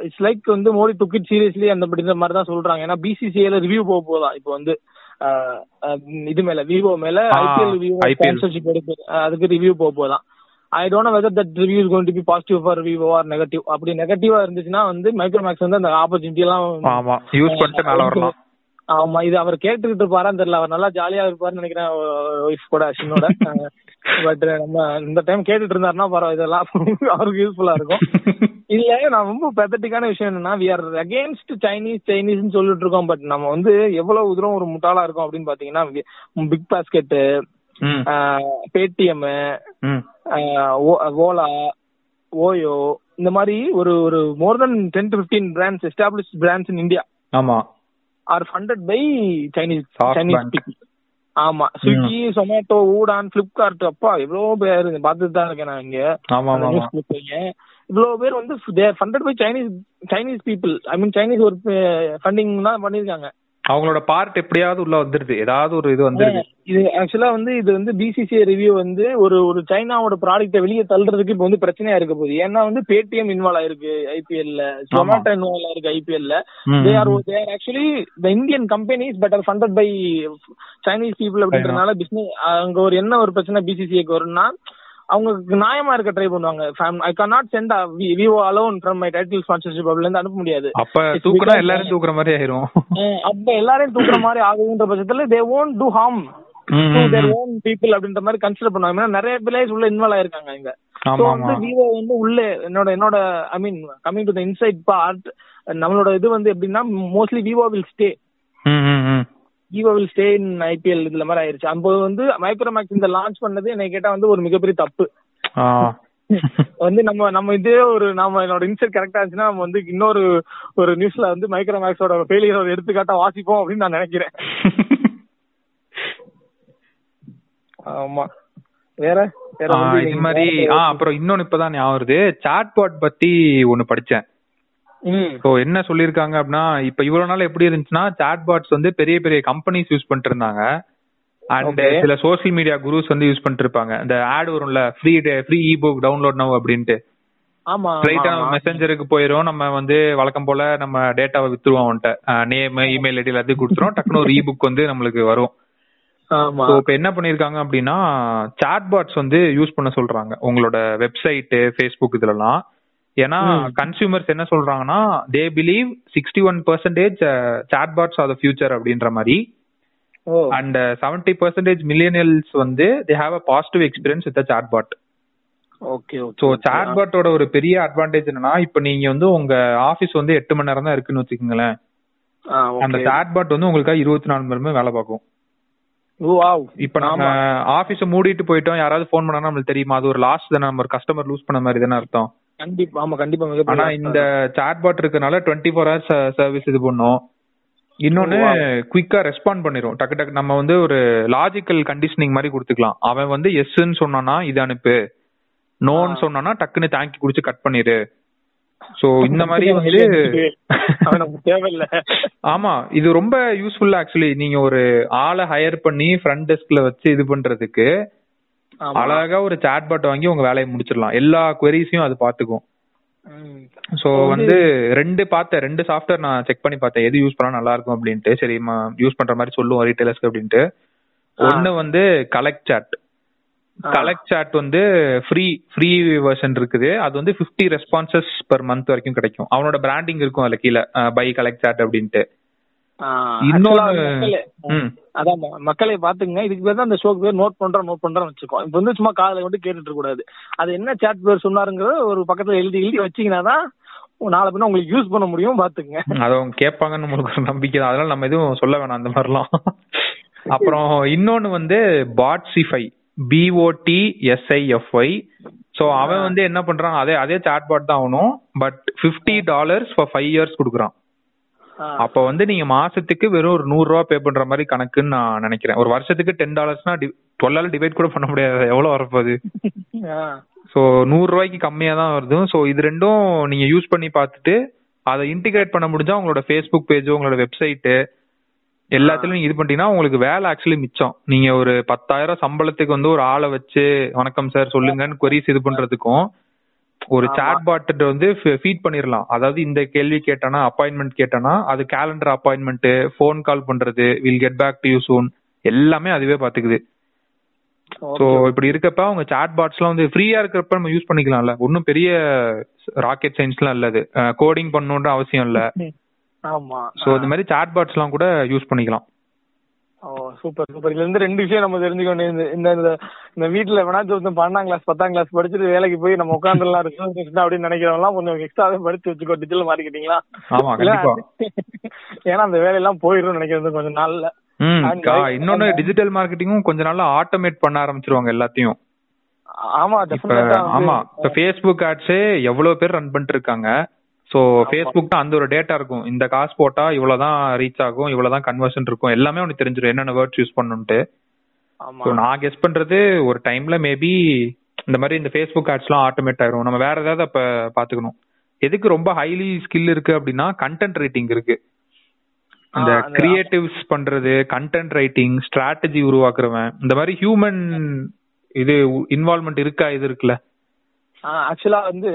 S3: இட்ஸ் லைக் வந்து மோடி டுக் இட் சீரியஸ்லி அந்த அப்படின்ற மாதிரி தான் சொல்றாங்க. ஏன்னா பிசிசிஐல ரிவ்யூ போக போதா இப்போ வந்து இது மேல விவோ மேல ஐபிஎல். ஸ்பான்சர்ஷிப் அஹ், அதுக்கு ரிவ்யூ போக போதான் I don't whether that review is going to be positive for Vivo or negative அப்படி நெகட்டிவா இருந்துச்சுன்னா வந்து மைக்ரோமேக்ஸ் வந்து அந்த ஆப்பர்ச்சுனிட்டி எல்லாம்
S2: யூஸ் பண்ணிட்டு மேல வரலாம்
S3: ஆமா இது அவர் கேட்டுக்கிட்டு இருப்பாரான்னு தெரியல. அவர் நல்லா ஜாலியா இருப்பாருன்னு நினைக்கிறேன் ஒய்ஃப் கூட அஸ்வினோட. பட் நம்ம இந்த டைம் கேட்டுட்டு இருந்தாருன்னா பரவாயில்ல இதெல்லாம் அவருக்கு யூஸ்ஃபுல்லா இருக்கும். இல்ல நான் ரொம்ப பெத்தட்டிக்கான விஷயம் என்னன்னா வி ஆர் அகேன்ஸ்ட் சைனீஸ் சைனீஸ்னு சொல்லிட்டு இருக்கோம். பட் நம்ம வந்து எவ்வளவு தூரம் ஒரு முட்டாளா இருக்கோம் அப்படின்னு பாத்தீங்கன்னா பிக் பாஸ்கெட்
S2: ம்,
S3: பேடிஎம். ஓலா ஓயோ இந்த மாதிரி ஒரு ஒரு more than ten to fifteen brands establish brands in India
S2: ஆமா.
S3: Are funded by Chinese Chinese. People ஆமா. ஸ்விக்கி சொமேட்டோ ஊடான் பிளிப்கார்ட் அப்பா எவ்வளவு பேர் பார்த்துட்டு தான் இருக்கேன் நான் இங்க இவ்வளவு பேர் வந்து funded by Chinese Chinese people I mean Chinese ஒரு ஃபண்டிங் தான் பண்ணிருக்காங்க
S2: அவங்களோட பார்ட் எப்படியாவது உள்ள வந்துருது. ஏதாவது ஒரு இது வந்துருது.
S3: இது ஆக்சுவலா வந்து இது வந்து பிசிசிஐ ரிவ்யூ வந்து ஒரு ஒரு சைனாவோட ப்ராடக்ட்டை வெளியே தள்ளுறதுக்கு இப்போ வந்து பிரச்சனையா இருக்க போகுது. ஏன்னா வந்து பேடிஎம் இன்வால்வ் ஆயிருக்கு ஐபிஎல்ல ஜொமேட்டோ இன்வால்வ் ஆயிருக்கு ஐபிஎல்ல they are. They are actually the Indian companies but are funded by Chinese people அப்படின்றனால பிசினஸ் அங்க ஒரு என்ன ஒரு பிரச்சனை பிசிசிஐக்கு வரும்னா அவங்க நியாயமா இருக்க ட்ரை பண்ணுவாங்க. I can not send Vivo alone from my title sponsorship அதுல இருந்து அனுப்ப முடியாது.
S2: அப்ப தூக்குனா எல்லாரும் தூக்குற மாதிரி ஆயிரும்.
S3: அப்ப எல்லாரையும் தூக்குற மாதிரி ஆகுதுன்ற பட்சத்துல they won't do harm. Own people அப்படின்ற மாதிரி கன்சிடர் பண்ணுவாங்க. நிறைய பிளேயர்ஸ் உள்ள இன்வால்வ் ஆயிருக்காங்க இங்க. வந்து விவோ வந்து உள்ள என்னோட என்னோட I mean coming to the inside part நம்மளோட இது வந்து எப்படின்னா mostly Vivo will stay Vivo will stay in IPL இதுல மாதிரி ஆயிருச்சு. அப்போ வந்து மைக்ரோமேக்ஸ் இந்த லான்ச் பண்ணது என்னை கேட்டா வந்து ஒரு மிகப்பெரிய தப்பு. வந்து நம்ம நம்ம இதே ஒரு நம்ம என்னோட இன்சைட் கரெக்டா இருந்துச்சுன்னா நம்ம வந்து இன்னொரு ஒரு நியூஸ்ல வந்து மைக்ரோமேக்ஸோட ஃபெயிலியர் ஒரு எடுத்துக்காட்டா வாசிப்போம் அப்படின்னு நான் நினைக்கிறேன். ஆமா. வேற?
S2: இது மாதிரி அப்புறம் இன்னொன்னு இப்பதான் ஞாபகம் வருது. சாட்பாட் பத்தி ஒண்ணு படிச்சேன். ஸோ என்ன சொல்லியிருக்காங்க அப்படின்னா இப்ப இவ்வளவு நாள் எப்படி இருந்துச்சுன்னா சாட்பாட்ஸ் வந்து பெரிய பெரிய கம்பெனிஸ் யூஸ் பண்ணிட்டு இருந்தாங்க அண்ட். சில சோஷியல் மீடியா குரூஸ் வந்து யூஸ் பண்ணிட்டு இருப்பாங்க இந்த ஆட் வரும்ல free free e book download now அப்படின்ட்டு.
S3: ஆமா
S2: ஸ்ட்ரைட்டா. மெசஞ்சருக்கு போயிரும். நம்ம வந்து வழக்கம் போல நம்ம டேட்டாவை வித்துருவோம் அவன்கிட்ட. நேம் இமெயில் ஐடி எல்லாத்தையும் கொடுத்துரும். டக்குனு ஒரு இ புக் வந்து நம்மளுக்கு வரும். இப்போ என்ன பண்ணிருக்காங்க அப்படின்னா சாட்பாட்ஸ் வந்து யூஸ் பண்ண சொல்றாங்க. உங்களோட வெப்சைட் ஃபேஸ்புக் இதுலலாம். ஏன்னா. கன்சியூமர்ஸ் என்ன சொல்றாங்கன்னா they believe sixty one percentage chatbots are the future அப்படின்ற மாதிரி. அண்ட் செவன்டி பர்சன்டேஜ் மில்லியனியல்ஸ் வந்து they have a positive experience with chatbot
S3: okay okay
S2: so சாட்பாட்டோட ஒரு பெரிய அட்வான்டேஜ் என்னன்னா இப்போ நீங்க வந்து உங்க ஆஃபீஸ் வந்து எட்டு மணி நேரம் தான் இருக்குன்னு வச்சுக்கோங்களேன். அந்த சாட்பாட் வந்து உங்களுக்காக இருபத்தி நாலு மணி நேரமே வேலை பார்க்கும். இப்ப நம்ம ஆபீஸ மூடிட்டு போயிட்டோம் யாராவது ஃபோன் பண்ணா நம்மளுக்கு தெரியுமா? அது ஒரு லாஸ் தானே நம்ம ஒரு கஸ்டமர் லூஸ் பண்ண மாதிரி தானே அர்த்தம்.
S3: கண்டிப்பா ஆமா கண்டிப்பா
S2: ஆனா இந்த சாட்பாட் இருக்கனால டுவெண்ட்டி ஃபோர் ஹவர்ஸ் சர்வீஸ் இது பண்ணும். இன்னொன்னு. குயிக்கா ரெஸ்பாண்ட் பண்ணிரும். டக்கு டக்கு நம்ம வந்து ஒரு லாஜிக்கல் கண்டிஷனிங் மாதிரி கொடுத்துக்கலாம். அவன் வந்து எஸ்ன்னு சொன்னானா இது அனுப்பு. நோன்னு. சொன்னானா டக்குன்னு தேங்க்யூ குடிச்சு கட் பண்ணிரு. சோ இந்த மாதிரி வந்து
S3: தேவையில்ல.
S2: ஆமா இது ரொம்ப யூஸ்ஃபுல் ஆக்சுவலி நீங்க ஒரு ஆளை ஹையர் பண்ணி ஃப்ரண்ட் டெஸ்க்ல வச்சு இது பண்றதுக்கு. அழகா ஒரு சாட்பாட் வாங்கி உங்க வேலையை முடிச்சிடலாம். எல்லா queries-யும் அது பாத்துக்கும். சோ வந்து ரெண்டு பார்த்தேன் ரெண்டு சாஃப்ட்வேர் நான் செக் பண்ணி பார்த்தேன். எது யூஸ் பண்ணா நல்லா இருக்கும் அப்படின்ட்டு. சரி யூஸ் பண்ற மாதிரி சொல்லுவோம் ரீட்டைலர்ஸ்க்கு அப்படின்ட்டு. ஒன்னு வந்து கலெக்ட் சாட். கலெக்ட் சாட் வந்து ஃப்ரீ ஃப்ரீ வெர்ஷன் இருக்குது. அது வந்து 50 ரெஸ்பான்சஸ் per மந்த் வரைக்கும் கிடைக்கும். அவனோட பிராண்டிங் இருக்கும் அதுல கீழே. பை கலெக்ட் சாட் அப்படின்ட்டு.
S3: அதான் மக்களே பாத்துங்க இதுக்கு பேர் தான் அந்த ஷோக்கு பேர் நோட் பண்றோம் நோட் பண்றோம் வச்சுக்கோ இப்ப வந்து சும்மா காதுல வந்து கேட்டுட்டு கூடாது அது என்ன சாட் பேர் சொன்னாருங்கிறத ஒரு பக்கத்துல எழுதி எழுதி வச்சீங்கன்னா தான் நாளை பின்ன உங்களுக்கு யூஸ் பண்ண முடியும் பாத்துங்க
S2: அது அவங்க கேட்பாங்கன்னு ஒரு நம்பிக்கை தான். அதனால நம்ம எதுவும் சொல்ல வேணாம் அந்த மாதிரிலாம். அப்புறம் இன்னொன்னு வந்து பாட்ஸிஃபை பிஓடி எஸ்ஐஎஃப்ஐ சோ அவன் வந்து என்ன பண்றான்? அதே அதே சாட்பாட் தான் ஆகணும் but 50 dollars for five years கொடுக்குறான். அப்ப வந்து நீங்க மாசத்துக்கு வெறும் ஒரு நூறு ரூபா பே பண்ற மாதிரி கணக்குன்னு நான் நினைக்கிறேன். ஒரு வருஷத்துக்கு டென் டாலர்ஸ்னா டுவெல் டிவைட் கூட பண்ண முடியாது. எவ்வளவு வரப்போகுது. ஸோ நூறு ரூபாய்க்கு கம்மியா தான் வருது. ஸோ இது ரெண்டும் நீங்க யூஸ் பண்ணி பார்த்துட்டு அதை இன்டிகிரேட் பண்ண முடிஞ்சா உங்களோட ஃபேஸ்புக் பேஜ் உங்களோட வெப்சைட்டு எல்லாத்துலயும் நீங்க இது பண்ணிட்டீங்கன்னா உங்களுக்கு வேலை ஆக்சுவலி மிச்சம். நீங்க ஒரு பத்தாயிரம் சம்பளத்துக்கு வந்து ஒரு ஆளை வச்சு வணக்கம் சார் சொல்லுங்கன்னு queries இது பண்றதுக்கும் ஒரு. சாட் பாட்டு வந்து ஃபீட் பண்ணிரலாம். அதாவது இந்த கேள்வி கேட்டானா அப்பாயின்மெண்ட் கேட்டானா அது கேலண்டர் அப்பாயின்மெண்ட் ஃபோன் கால் பண்றது will get back to you soon எல்லாமே அதுவே பாத்துக்குது. சோ இப்படி இருக்கப்ப அவங்க சாட் பாட்ஸ்லாம் வந்து ஃப்ரீயா இருக்கிறப்ப நம்ம யூஸ் பண்ணிக்கலாம்ல. ஒன்னும் பெரிய ராக்கெட் சயின்ஸ்லாம் இல்ல அது. கோடிங் பண்ணணும்ன்ற அவசியம் இல்ல.
S3: ஆமா.
S2: சோ இந்த மாதிரி சாட் பாட்ஸ்லாம் கூட யூஸ் பண்ணிக்கலாம்.
S3: ஓ சூப்பர் சூப்பர் இதுல இருந்து ரெண்டு விஷயம் நம்ம தெரிஞ்சுக்க வேண்டியது. இந்த இந்த இந்த வீட்டுல வேணாச்சும் ஒருத்தன் பன்னெண்டாம் கிளாஸ் பத்தாம் கிளாஸ் படிச்சுட்டு வேலைக்கு போய் நம்ம உட்காந்துலாம் ரிசர்வேஷன் அப்படின்னு நினைக்கிறவங்க கொஞ்சம் எக்ஸ்ட்ராவே படிச்சு வச்சுக்கோ டிஜிட்டல் மார்க்கெட்டிங்களா ஏன்னா அந்த வேலையெல்லாம் போயிடும் நினைக்கிறது கொஞ்சம் நாள்ல.
S2: இன்னொன்னு டிஜிட்டல் மார்க்கெட்டிங்கும் கொஞ்ச நாள்ல ஆட்டோமேட் பண்ண ஆரம்பிச்சிருவாங்க எல்லாத்தையும்.
S3: ஆமா
S2: ஆமா இப்ப ஃபேஸ்புக் ஆட்ஸே எவ்வளவு பேர் ரன் பண்ணிட்டு இருக்காங்க. சோ ஃபேஸ்புக் தான் அந்த ஒரு டேட்டா இருக்கும். இந்த காசு போட்டா இவ்வளவுதான் ரீச் ஆகும் இவ்வளவுதான் கன்வர்ஷன் இருக்கும். எல்லாமே உனக்கு தெரிஞ்சிடும் என்னென்ன வேர்ட்ஸ் யூஸ் பண்ணணும்ட்டு
S3: ஆமா.
S2: சோ நான் கெஸ் பண்றது ஒரு டைம்ல மேபி இந்த மாதிரி இந்த ஃபேஸ்புக் ஆட்ஸ்லாம் ஆட்டோமேட் ஆயிரும். நம்ம வேற ஏதாவது அப்ப பாத்துக்கணும். எதுக்கு ரொம்ப ஹைலி ஸ்கில் இருக்கு அப்படின்னா கண்டென்ட் ரைட்டிங் இருக்கு. இந்த கிரியேட்டிவ்ஸ் பண்றது கண்டென்ட் ரைட்டிங் ஸ்ட்ராட்டஜி உருவாக்குறவன். இந்த மாதிரி ஹியூமன் இது இன்வால்மெண்ட் இருக்கா இது இருக்குல்ல?
S3: ஆக்சுவலா வந்து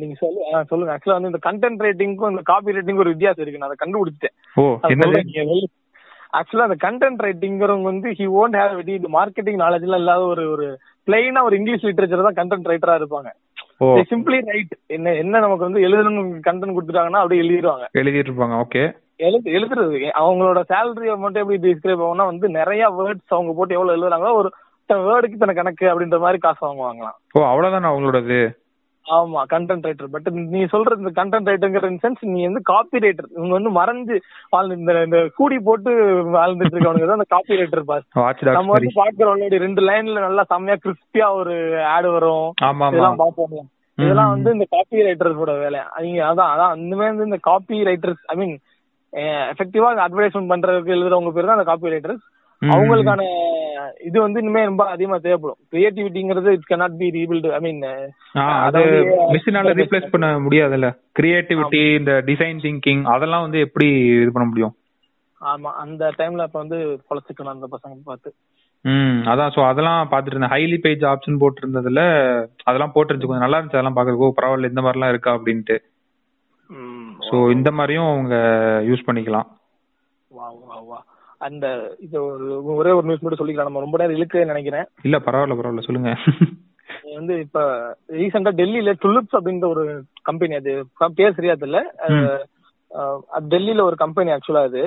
S3: நீங்க சொல்லு சொல்லுங்க. ஆக்சுவலா வந்து இந்த கண்டென்ட் ரைட்டிங்க்கும் இந்த காப்பி ரைட்டிங்கும் ஒரு வித்தியாசம் இருக்கு. நான் அதை கண்டுபிடிச்சிட்டேன். ஆக்சுவலா அந்த கண்டென்ட் ரைட்டிங்கிறவங்க வந்து ஹி ஓன்ட் ஹேவ் வெடி இந்த மார்க்கெட்டிங் நாலேஜ் எல்லாம் இல்லாத ஒரு ஒரு பிளைனா ஒரு இங்கிலீஷ் லிட்டரேச்சர் தான் கண்டென்ட் ரைட்டரா இருப்பாங்க. சிம்பிளி ரைட் என்ன என்ன நமக்கு வந்து எழுதணும் கண்டென்ட் கொடுத்துட்டாங்கன்னா அப்படியே எழுதிடுவாங்க.
S2: எழுதிட்டு இருப்பாங்க ஓகே
S3: எழுது எழுதுறது. அவங்களோட சேலரிய மட்டும் எப்படி டிஸ்கிரைப் ஆகும்னா வந்து நிறைய வேர்ட்ஸ் அவங்க போட்டு எவ்வளவு எழுதுறாங்களோ ஒரு வேர்டுக்கு இத்தனை கணக்கு அப்படின்ற மாதிரி காசு வாங்குவாங்களாம்.
S2: ஓ அவ்வளவுதானா அவங்களோடது
S3: ஆமா கண்டென்ட் ரைட்டர் பட் நீ சொல்றது இந்த கண்டென்ட் ரைட்டர்ங்கிற சென்ஸ் நீ வந்து காப்பி ரைட்டர் இவங்க வந்து மறைஞ்சு வாழ்ந்து இந்த இந்த கூடி போட்டு வாழ்ந்துட்டு இருக்கவனுங்க தான் அந்த காப்பி ரைட்டர் பாஸ் நம்ம வந்து பாக்குறோம் ரெண்டு லைன்ல நல்லா செம்மையா கிறிஸ்பியா ஒரு ஆட் வரும். இதெல்லாம் பாப்போம்ல இதெல்லாம் வந்து இந்த காப்பி ரைட்டர்ஸோட வேலை. அவங்க அதான் அதான் இந்த மாதிரி வந்து இந்த காப்பி ரைட்டர்ஸ் ஐ மீன் எஃபெக்டிவா அட்வர்டைஸ்மெண்ட் பண்றதுக்கு எழுதுறவங்க பேர் தான் அந்த காப்பி ரைட்டர்ஸ். அவங்களுக்கான இது வந்து இனிமே ரொம்ப அதிகமா தேவைப்படும். கிரியேட்டிவிட்டிங்கிறது it cannot be rebuilt I mean
S2: அது மிஷினால ரீப்ளேஸ் பண்ண முடியாதுல்ல? கிரியேட்டிவிட்டி இந்த டிசைன் திங்கிங் அதெல்லாம் வந்து எப்படி இது பண்ண முடியும்?
S3: ஆமா அந்த டைம்ல அப்ப வந்து பொழைச்சிக்கணும் அந்த பசங்க பார்த்து.
S2: ம் அதான். சோ அதெல்லாம் பாத்துட்டு இருந்தேன். ஹைலி பேஜ் ஆப்ஷன் போட்டு இருந்ததுல அதெல்லாம் போட்டுருந்துச்சு. கொஞ்சம் நல்லா இருந்துச்சு. அதெல்லாம் பாக்குறதுக்கு ஓ, பரவாயில்ல இந்த மாதிரிலாம் இருக்கா? அப்படின்ட்டு. சோ இந்த மாதிரியும் அவங்க யூஸ் பண்ணிக்கலாம்.
S3: வா வா வா. அந்த இது ஒரு ஒரே ஒரு நியூஸ் மட்டும் சொல்லிக்கலாம். நம்ம ரொம்ப நேரம் இழுக்குன்னு நினைக்கிறேன்.
S2: இல்ல பரவாயில்ல பரவாயில்ல சொல்லுங்க.
S3: வந்து இப்ப ரீசெண்டா டெல்லியில டுலிப்ஸ் அப்படின்ற ஒரு கம்பெனி அது பேர் சரியா தெரியல அது டெல்லியில ஒரு கம்பெனி ஆக்சுவலா அது.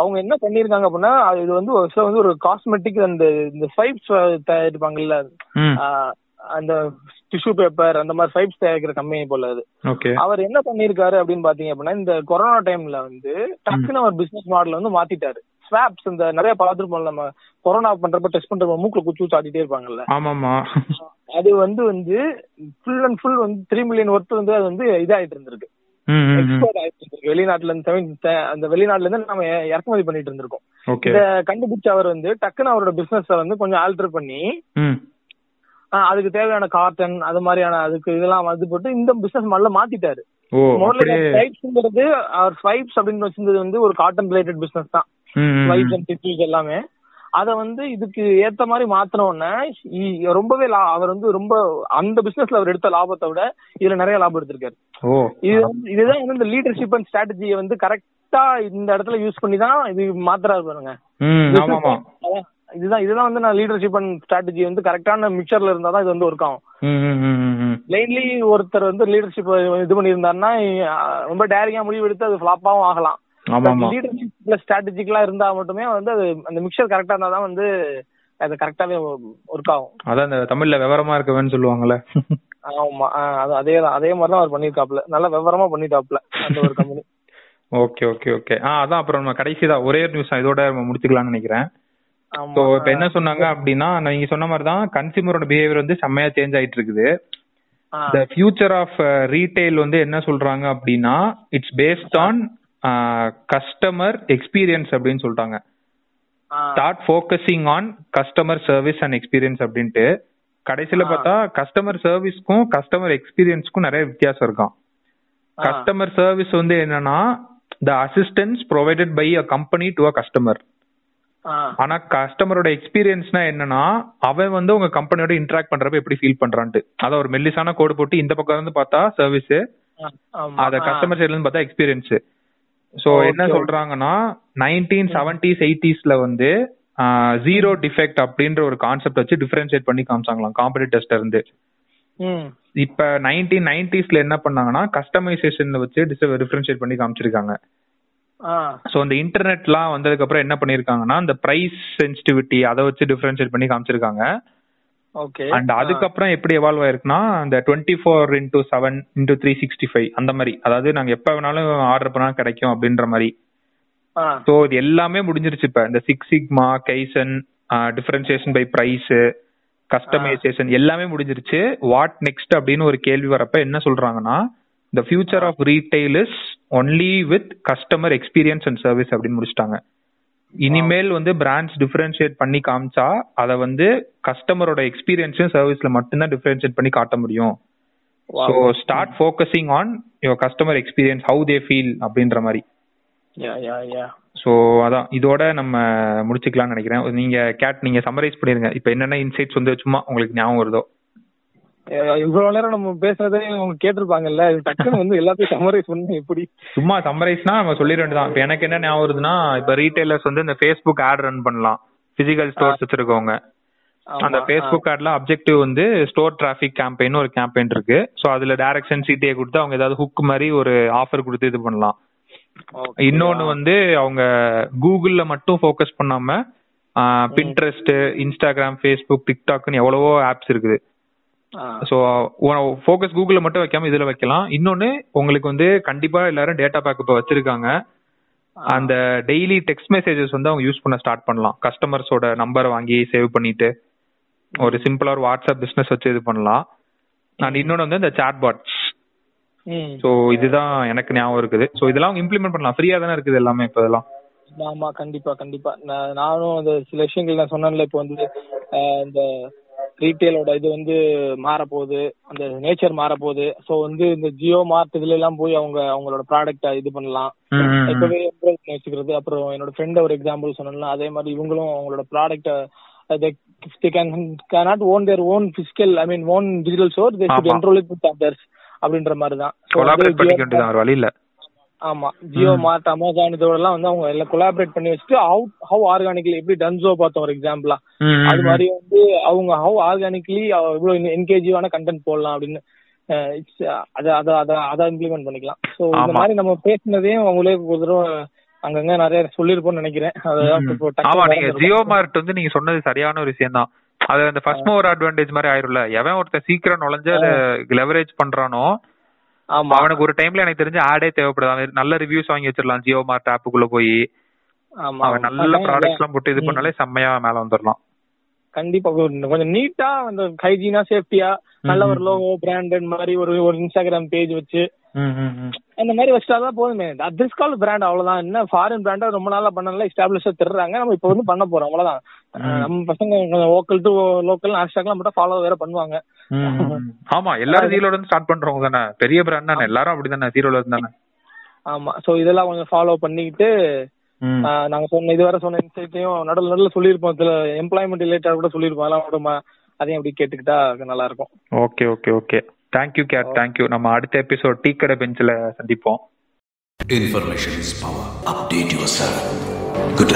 S3: அவங்க என்ன பண்ணிருக்காங்க அப்படின்னா இது வந்து வந்து ஒரு காஸ்மெட்டிக் அந்த இந்த ஃபைப்ஸ் தயாரிப்பாங்கல்ல? அந்த டிஷ்யூ பேப்பர் அந்த மாதிரி ஃபைப்ஸ் தயாரிக்கிற கம்பெனி போல அது. அவர் என்ன பண்ணிருக்காரு அப்படின்னு பாத்தீங்க அப்படின்னா இந்த கொரோனா டைம்ல வந்து டக்குன்னு அவர் பிசினஸ் மாடல் வந்து மாத்திட்டாரு. ஸ்வாப்ஸ் இந்த நிறைய பார்த்துருப்போம் நம்ம கொரோனா பண்றப்ப டெஸ்ட் பண்றப்ப மூக்குல குச்சி வச்சு ஆட்டிட்டே இருப்பாங்கல்ல.
S2: ஆமாமா
S3: அது வந்து வந்து ஃபுல் அண்ட் ஃபுல் வந்து த்ரீ மில்லியன் ஒர்த் வந்து அது வந்து இதாயிட்டு இருந்திருக்கு. எக்ஸ்போர்ட் ஆயிட்டு வெளிநாட்டுல இருந்து அந்த வெளிநாட்டுல இருந்து நம்ம இறக்குமதி பண்ணிட்டு இருந்திருக்கோம். இத கண்டுபிடிச்ச அவர் வந்து டக்குன்னு அவரோட பிசினஸ் வந்து கொஞ்சம் ஆல்டர் பண்ணி அதுக்கு தேவையான காட்டன் அது மாதிரியான அதுக்கு இதெல்லாம் இது போட்டு இந்த பிசினஸ் மாடல மாத்திட்டாரு. முதல்ல ஸ்வைப்ஸ்ங்கிறது அவர் ஸ்வைப்ஸ் அப்படின்னு வச்சிருந்தது வந்து ஒரு காட்டன் ரிலேட்டட் பிசினஸ் தான். ஸ்வைப்ஸ் அண்ட் டிச்சிஸ் எல்லாமே. அத வந்து இதுக்கு ஏத்த மாதிரி மாத்தின உடனே இ- ரொம்பவே அவர் வந்து ரொம்ப அந்த பிசினஸ்ல அவர் எடுத்த லாபத்தை விட இதுல நிறைய லாபம் எடுத்திருக்காரு. இது இதுதான் வந்து இந்த லீடர்ஷிப் அண்ட் ஸ்ட்ராட்டஜியை வந்து கரெக்டா இந்த இடத்துல யூஸ் பண்ணி தான் இது மாத்துறாரு பாருங்க. இதுதான் இதுதான் வந்து நான் லீடர்ஷிப் அண்ட் ஸ்ட்ராட்டஜி வந்து கரெக்டான மிக்சர்ல இருந்தா தான் இது வந்து ஒர்க் ஆகும்.
S2: ம் ம் ம் ம், ம்.
S3: பிளைன்லி ஒருத்தர் வந்து லீடர்ஷிப் இது பண்ணியிருந்தாருன்னா ரொம்ப டேரிங்கா முடிவு எடுத்து அது ஃபிளாப்பாவும் ஆகலாம்.
S2: ஆமாமா
S3: லீடர்ஷிப் பிளஸ் ஸ்ட்ராட்டஜிக்கலா இருந்தா மட்டுமே வந்து அது அந்த மிக்சர் கரெக்டா இருந்தா தான் வந்து அது கரெக்டாவே ஒர்க் ஆகும்.
S2: அதான் இந்த தமிழ்ல விவரமா இருக்கவன்னு சொல்லுவாங்கல்ல.
S3: ஆமா அது அதே தான் அதே மாதிரி தான் அவர் பண்ணிருக்காப்ல நல்லா விவரமா பண்ணிட்டாப்ல அந்த ஒரு கம்பெனி
S2: ஓகே ஓகே ஓகே. ஆ அதான் அப்புறம் நம்ம கடைசி தான் ஒரே ஒரு நியூஸ் இதோட நம்ம முடிச்சுக்கலாம்னு நினைக்கிறேன். ஸோ இப்போ என்ன சொன்னாங்க அப்படின்னா நீங்க சொன்ன மாதிரி தான் கன்சியூமரோட பிஹேவியர் வந்து செம்மையா சேஞ்ச் ஆயிட்டு இருக்குது. த ஃபியூச்சர் ஆஃப் ரீட்டைல் வந்து என்ன சொல்றாங்க அப்படின்னா it's based on customer experience அப்படின்னு சொல்றாங்க start focusing on customer service and experience அப்படின்ட்டு கடைசியில. பார்த்தா கஸ்டமர் சர்வீஸ்க்கும் கஸ்டமர் எக்ஸ்பீரியன்ஸ்க்கும் நிறைய வித்தியாசம் இருக்கும். கஸ்டமர் சர்வீஸ் வந்து என்னன்னா the assistance provided by a company to a customer ஆனா கஸ்டமரோட எக்ஸ்பீரியன்ஸ்னா என்னன்னா அவன் வந்து உங்க கம்பெனியோட இன்டராக்ட் பண்றப்ப எப்படி ஃபீல் பண்றான்ட்டு. அத ஒரு மெல்லிசான கோடு போட்டு இந்த பக்கம் இருந்து பார்த்தா சர்வீஸ் அத கஸ்டமர் சைடுல இருந்து பார்த்தா எக்ஸ்பீரியன்ஸ் சோ என்ன. சொல்றாங்கன்னா நைன்டீன் செவன்டிஸ் எயிட்டிஸ்ல வந்து ஜீரோ டிஃபெக்ட் அப்படின்ற ஒரு கான்செப்ட் வச்சு டிஃபரன்ஷியேட் பண்ணி காமிச்சாங்களாம் காம்படிட்டர்ஸ்ட இருந்து. இப்ப நைன்டீன் நைன்டிஸ்ல என்ன பண்ணாங்கன்னா கஸ்டமைசேஷன் வச்சு டிஃபரன்ஷியேட் பண்ணி காமிச்சிருக்காங்க. ஸோ இந்த இன்டர்நெட்லாம் வந்ததுக்கு அப்புறம் என்ன பண்ணிருக்காங்கன்னா இந்த பிரைஸ் சென்சிட்டிவிட்டி அதை வச்சு டிஃபரன்ஷியேட் பண்ணி காமிச்சிருக்காங்க. அண்ட் அதுக்கப்புறம் எப்படி எவால்வ் ஆயிருக்குன்னா இந்த twenty four into seven into three sixty five அந்த மாதிரி. அதாவது நாங்க எப்ப வேணாலும் ஆர்டர் பண்ணாலும் கிடைக்கும் அப்படின்ற மாதிரி. ஸோ இது எல்லாமே முடிஞ்சிருச்சு இப்ப. இந்த six sigma kaizen differentiation by price customization எல்லாமே முடிஞ்சிருச்சு. வாட் நெக்ஸ்ட் அப்படின்னு ஒரு கேள்வி வரப்ப என்ன சொல்றாங்கன்னா the future of retail is only with customer experience and service அப்படின்னு முடிச்சிட்டாங்க. இனிமேல் வந்து பிராண்ட்ஸ் டிஃபரன்ஷியேட் பண்ணி காமிச்சா அதை வந்து கஸ்டமரோட எக்ஸ்பீரியன்ஸையும் சர்வீஸ்ல மட்டும்தான் டிஃபரன்ஷியேட் பண்ணி காட்ட முடியும். So start focusing on your customer experience how they feel அப்படின்ற மாதிரி. ஸோ அதான். இதோட நம்ம முடிச்சுக்கலாம்னு நினைக்கிறேன். நீங்க கேட் நீங்க சம்மரைஸ் பண்ணிருங்க. இப்போ என்னென்ன இன்சைட்ஸ் வந்து சும்மா உங்களுக்கு ஞாபகம் வருதோ.
S3: இவ்வளவு நேரம் நம்ம பேசுனதே அவங்க கேட்டிருப்பாங்கல்ல? டக்குன்னு வந்து எல்லாத்தையும் சம்மரைஸ் பண்ணி எப்படி?
S2: சும்மா சம்மரைஸ்னா நம்ம சொல்லிட வேண்டியதான் இப்போ எனக்கு என்ன ஞாபகம் வருதுன்னா இப்போ ரீட்டைலர்ஸ் வந்து இந்த ஃபேஸ்புக் ஆட் ரன் பண்ணலாம். பிசிக்கல் ஸ்டோர்ஸ் வச்சிருக்கவங்க. அந்த ஃபேஸ்புக் ஆட்ல அப்ஜெக்டிவ் வந்து ஸ்டோர் டிராஃபிக் கேம்பெயின் ஒரு கேம்பெயின் இருக்கு. ஸோ அதுல டைரக்ஷன் சிடிஏ கொடுத்து அவங்க ஏதாவது ஹுக் மாதிரி ஒரு ஆஃபர் கொடுத்து இது பண்ணலாம். இன்னொன்னு வந்து அவங்க கூகுள்ல மட்டும் ஃபோக்கஸ் பண்ணாம பின்ட்ரெஸ்ட் இன்ஸ்டாகிராம் ஃபேஸ்புக் டிக்டாக்னு எவ்வளவோ ஆப்ஸ் இருக்குது. ஸோ ஃபோக்கஸ் கூகுள்ல மட்டும் வைக்காம இதுல வைக்கலாம். இன்னொன்னு உங்களுக்கு வந்து கண்டிப்பா எல்லாரும் டேட்டா பேக் இப்போ வச்சிருக்காங்க. அந்த டெய்லி டெக்ஸ்ட் மெசேஜஸ் வந்து அவங்க யூஸ் பண்ண ஸ்டார்ட் பண்ணலாம். கஸ்டமர்ஸோட நம்பரை வாங்கி சேவ் பண்ணிட்டு ஒரு சிம்பிளா ஒரு வாட்ஸ்அப் பிசினஸ் வச்சு இது பண்ணலாம். அண்ட் இன்னொன்னு வந்து இந்த சாட் பாட்ஸ். ஸோ இதுதான் எனக்கு ஞாபகம் இருக்குது. ஸோ இதெல்லாம் அவங்க இம்ப்ளிமெண்ட் பண்ணலாம். ஃப்ரீயா தானே இருக்குது எல்லாமே இப்போ இதெல்லாம்.
S3: ஆமா கண்டிப்பா கண்டிப்பா. நான் நானும் அந்த சில விஷயங்கள் நான் சொன்னேன்ல இப்போ வந்து இந்த ரீட்டைலோட இது வந்து மாற போகுது அந்த நேச்சர் மாற போகுது ஸோ வந்து இந்த ஜியோ மார்ட் இதுல எல்லாம் போய் அவங்க அவங்களோட ப்ராடக்ட இது பண்ணலாம். இப்பவே வச்சுக்கிறது அப்புறம் என்னோட ஃப்ரெண்ட் ஒரு எக்ஸாம்பிள் சொன்னேன்ல அதே மாதிரி இவங்களும் அவங்களோட ப்ராடக்ட can cannot own their own physical i mean own digital store. They should
S2: ஆமா.
S3: enroll it with others அப்படின்ற மாதிரி தான் ஆமா. ஜியோ மார்ட் அமேசான் இதோட எல்லாம் வந்து அவங்க எல்லாம் கொலாபரேட் பண்ணி வச்சுட்டு ஹவு ஹவு ஆர்கானிக்லி எப்படி டன்சோ பார்த்தோம் ஒரு எக்ஸாம்பிளா அது மாதிரி வந்து அவங்க ஹவு ஆர்கானிக்லி இவ்வளவு என்கேஜிவான கண்டென்ட் போடலாம் அப்படின்னு அத அத அத அத இம்ப்ளிமெண்ட் பண்ணிக்கலாம். சோ இந்த. மாதிரி நம்ம பேசினதையும் அவங்களே ஒரு தடவை அங்கங்க நிறைய சொல்லிருப்போம்னு நினைக்கிறேன்.
S2: ஆமா நீங்க. ஜியோ மார்ட் வந்து நீங்க சொன்னது சரியான ஒரு விஷயம் தான் அது அந்த ஃபர்ஸ்ட் மூவர் அட்வான்டேஜ் மாதிரி ஆயிரும்ல. எவன் ஒருத்தன் சீக்கிரம் நுழைஞ்சு அதை லெவரேஜ் பண்றானோ
S3: ஆமா.
S2: அவனுக்கு ஒரு டைம்ல எனக்கு தெரிஞ்சு ஆடே தேவைப்படுது. நல்ல ரிவ்யூஸ் வாங்கி வச்சிடலாம். ஜியோ மார்ட் ஆப்புக்குள்ள போய் அவன் நல்ல ப்ராடக்ட்ஸ் எல்லாம் போட்டு இது. பண்ணாலே செம்மையா மேல வந்துடலாம்
S3: கண்டிப்பா கொஞ்சம் கொஞ்சம் நீட்டா அந்த ஹைஜீனா சேஃப்டியா நல்ல ஒரு லோகோ பிராண்டட் மாதிரி ஒரு ஒரு இன்ஸ்டாகிராம் பேஜ் வச்சு அந்த மாதிரி வச்சுட்டாதான் போதுமே. திஸ் கால் பிராண்ட் அவ்வளவுதான். என்ன ஃபாரின் பிராண்டா ரொம்ப நாளா பண்ணல எஸ்டாப்ளிஷா திருறாங்க நம்ம இப்ப வந்து பண்ண போறோம். அவ்வளவுதான். நம்ம பசங்க லோக்கல் டு லோக்கல் ஹேஷ்டாக்லாம் மட்டும் ஃபாலோ வேற பண்ணுவாங்க.
S2: ஆமா எல்லாரும் ஜீரோல இருந்து ஸ்டார்ட் பண்றவங்க தானே. பெரிய பிராண்ட் தானே. எல்லாரும் அப்படிதானே ஜீரோல இருந்து தானே.
S3: ஆமா. சோ இதெல்லாம் கொஞ்சம் ஃபாலோ பண்ணிக்கிட்டு நாங்க சொன்ன இதுவரை சொன்ன இன்சைட்டையும் நடுவில் நடுவில் சொல்லியிருப்போம். சில எம்ப்ளாய்மெண்ட் ரிலேட்டடாக கூட சொல்லியிருப்போம். அதெல்லாம் விடுமா? அதையும் அப்படி கேட்டுக்கிட்டா நல்லா இருக்கும்.
S2: Okay okay okay thank you Kate thank you நம்ம அடுத்த எபிசோட் டீ கடை பெஞ்சில் சந்திப்போம்.
S4: Information is power update yourself good